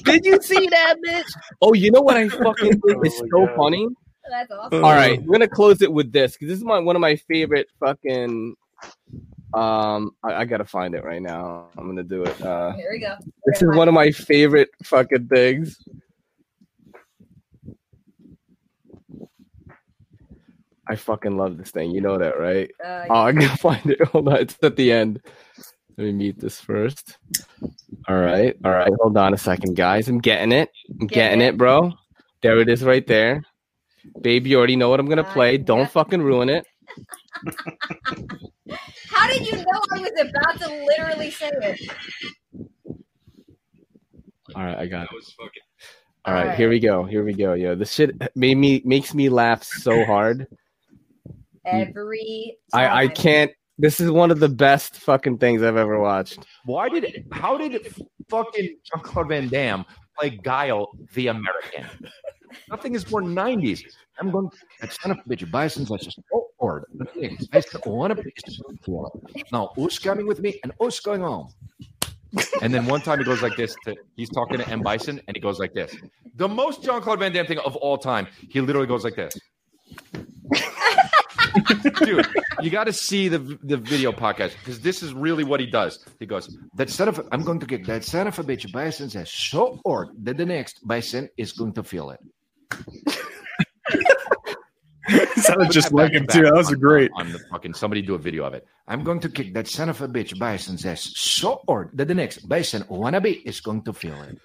Did you see that bitch? Oh, you know what I fucking think is so funny? That's awesome. All right, we're gonna close it with this because this is my one of my favorite fucking. Um, I, I gotta find it right now. I'm gonna do it. Uh, Here we go. this is one of my favorite fucking things. I fucking love this thing. You know that, right? Uh, oh, I'm gonna find it. Hold on, it's at the end. Let me mute this first. All right, all right. Hold on a second, guys. I'm getting it. I'm getting it, bro. There it is, right there. Babe, you already know what I'm gonna play. Don't fucking ruin it. How did you know I was about to literally say it? All right, I got it. All right, here we go. Here we go. Yo, this shit made me makes me laugh so hard. Hmm. Every I I can't. This is one of the best fucking things I've ever watched. Why did how did fucking Jean Claude Van Damme play Guile the American? Nothing is more nineties. I'm going that son of a bitch bisons. I just oh or the things. I just want to now who's coming with me and who's going home? And then one time he goes like this to he's talking to M Bison and he goes like this. The most John Claude Van Damme thing of all time. He literally goes like this. Dude, you got to see the the video podcast because this is really what he does. He goes, "That son of a, I'm going to get that son of a bitch bison says so hard that the next bison is going to feel it." Sounded just like him too. That was on- great. On the fucking somebody do a video of it. I'm going to kick that son of a bitch bison says so hard that the next bison wannabe is going to feel it.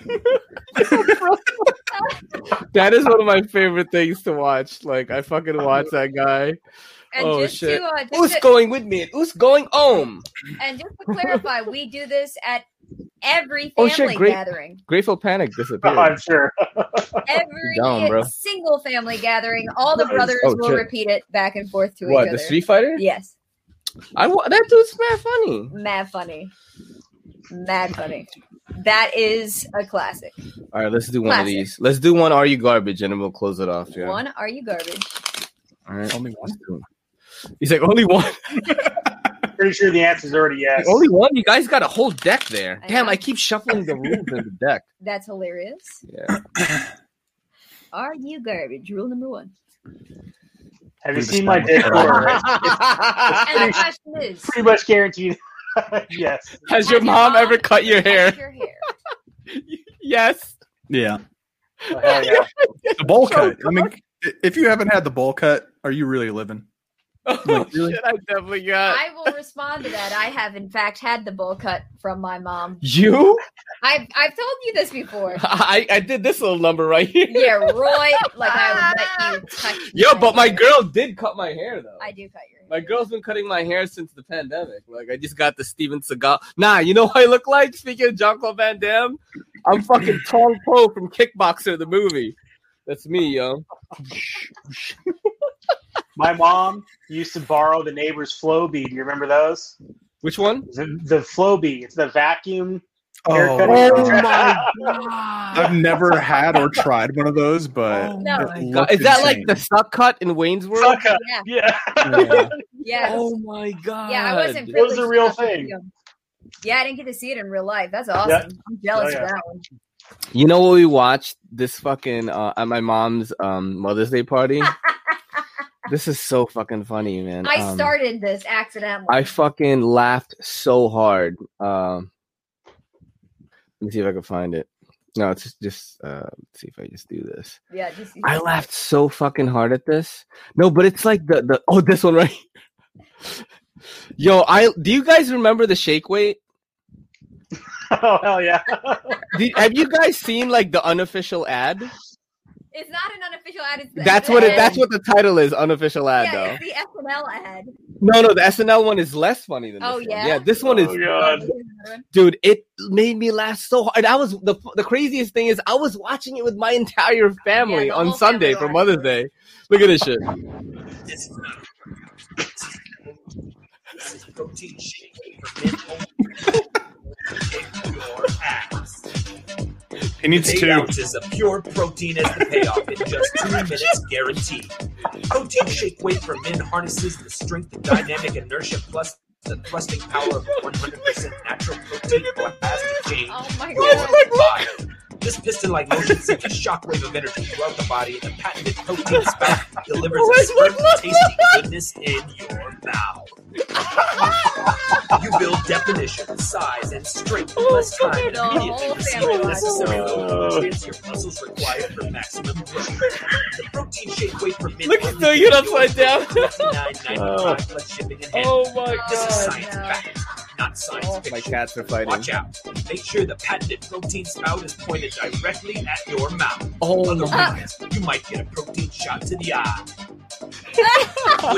That is one of my favorite things to watch. Like I fucking watch that guy. And oh just shit! to, uh, Who's to- going with me? Who's going home? And just to clarify, we do this at every Oh family shit! Great, gathering. Grateful Panic disappeared. I'm sure. Every Dumb, single family gathering, all the brothers Oh, will shit. repeat it back and forth to What, each the. Street Fighter? Yes. I wa- that dude's mad funny. Mad funny. Mad funny. That is a classic. All right, let's do one of these. Let's do one. Are you garbage? And then we'll close it off. Yeah. One, are you garbage? All right. Only one. He's like only one. Pretty sure the answer is already yes. only one. You guys got a whole deck there. Damn, I keep shuffling the rules in the deck. That's hilarious. Yeah. Are you garbage? Rule number one. Have you seen my spot dick? with Laura? the- It's, it's And the question is, pretty much guaranteed. yes. Has your mom ever cut your hair? your hair. Yes. Yeah. Oh, yeah. The bowl oh, cut. I mean, if you haven't had the bowl cut, are you really living? Oh, shit, I definitely got I will respond to that. I have, in fact, had the bowl cut from my mom. you. I've I've told you this before. I, I did this little number right here. yeah, Roy. Like I would let you touch. Yo, but my girl did cut my hair though. I do cut your. My girl's been cutting my hair since the pandemic. Like I just got the Steven Seagal. Nah, you know what I look like? Speaking of Jean Claude Van Damme, I'm fucking Tong Po from Kickboxer, the movie. That's me, yo. My mom used to borrow the neighbor's Flowbee. You remember those? Which one? The, the Flowbee. It's the vacuum haircut. oh my god! I've never had or tried one of those, but No. it God, Is that like the suck cut in Wayne's World? Suck cut. Yeah. Yeah. Yeah. Oh my god. Yeah, I wasn't. It was a real thing. Yeah, I didn't get to see it in real life. That's awesome. Yeah. I'm jealous Oh, of that one. You know what we watched this fucking uh, at my mom's um, Mother's Day party? this is so fucking funny, man. I Um, started this accidentally. I fucking laughed so hard. Um, let me see if I can find it. No, it's just, just uh, let's see if I just do this. yeah, just I laughed so fucking hard at this. No, but it's like the the oh this one right. Yo, I do you guys remember the shake weight? oh hell yeah! Do- have you guys seen like the unofficial ad? It's not an unofficial ad. It's the That's what it. That's what the title is. Unofficial ad Yeah, though. it's the SNL ad. No, no, the SNL one is less funny than this Oh, one. yeah? Yeah, this one is. Oh god. Dude, it made me laugh so hard. I was the the craziest thing is I was watching it with my entire family Yeah, on Sunday family for Mother's Day. Look at this shit. This is not a protein shake for men only. Kick your ass. He needs Eight two. ounces of pure protein as the payoff in just two minutes guaranteed. Protein shake weight for men harnesses the strength and dynamic inertia plus the thrusting power of 100% natural protein plastic chain. Oh my god. This piston-like motion sends a shockwave of energy throughout the body, and the patented protein spout delivers a spurt of tasty goodness in your mouth. you build definition, size, and strength in less time and The immediately whole receive family the necessary watched oh. nutrients your muscles require for maximum growth. The protein shake weight per minute. Look, he's doing it upside down. $59.95 uh. plus shipping and handling. Oh my This is god. science fact, not science oh, My fiction. cats are fighting. Watch out. Make sure the patented protein spout is pointed directly at your mouth. Oh my. Otherwise, you might get a protein shot to the eye. When used oh,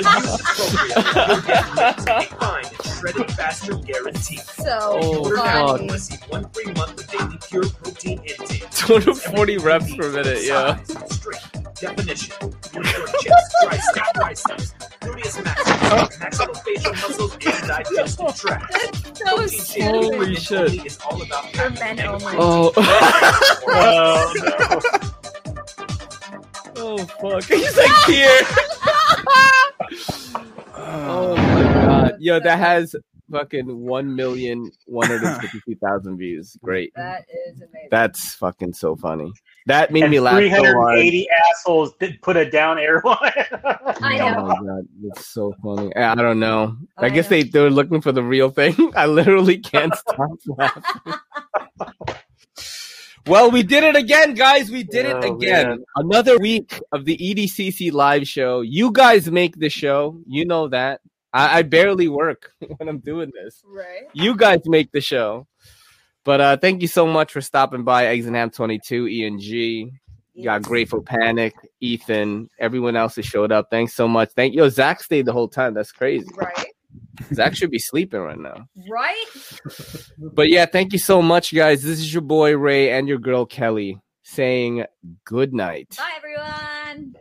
appropriately, you'll get ripped, defined, and shredded faster guaranteed. So Oh, Order now and receive one free month of daily pure protein intake. 240 reps per minute, yeah. Size, strength, definition, your chest, tricep, triceps, gluteus maximus, maxillofacial muscles, and digestive tract. That's so Protein stupid. Holy shit. is all about For men only. Oh. Oh no. Oh fuck. He's like here. oh my god. Yo, that has fucking one million one hundred fifty two thousand views. Great. That is amazing. That's fucking so funny. That made And me laugh so hard. assholes did put a down airline. I Oh know. my god, it's so funny. I I don't know. I, I guess know. they they were looking for the real thing. I literally can't stop laughing. Well, we did it again, guys. We did it Oh, again. man. Another week of the EDCC live show. You guys make the show. You know that. I, I barely work when I'm doing this. Right. You guys make the show. But uh thank you so much for stopping by. Eggs and Ham 22, E and G. You got Grateful Panic, Ethan, everyone else that showed up. Thanks so much. Thank you. Zach stayed the whole time. That's crazy. Right. Zach should be sleeping right now. Right. But yeah, thank you so much, guys. This is your boy Ray and your girl Kelly saying good night. Bye, everyone.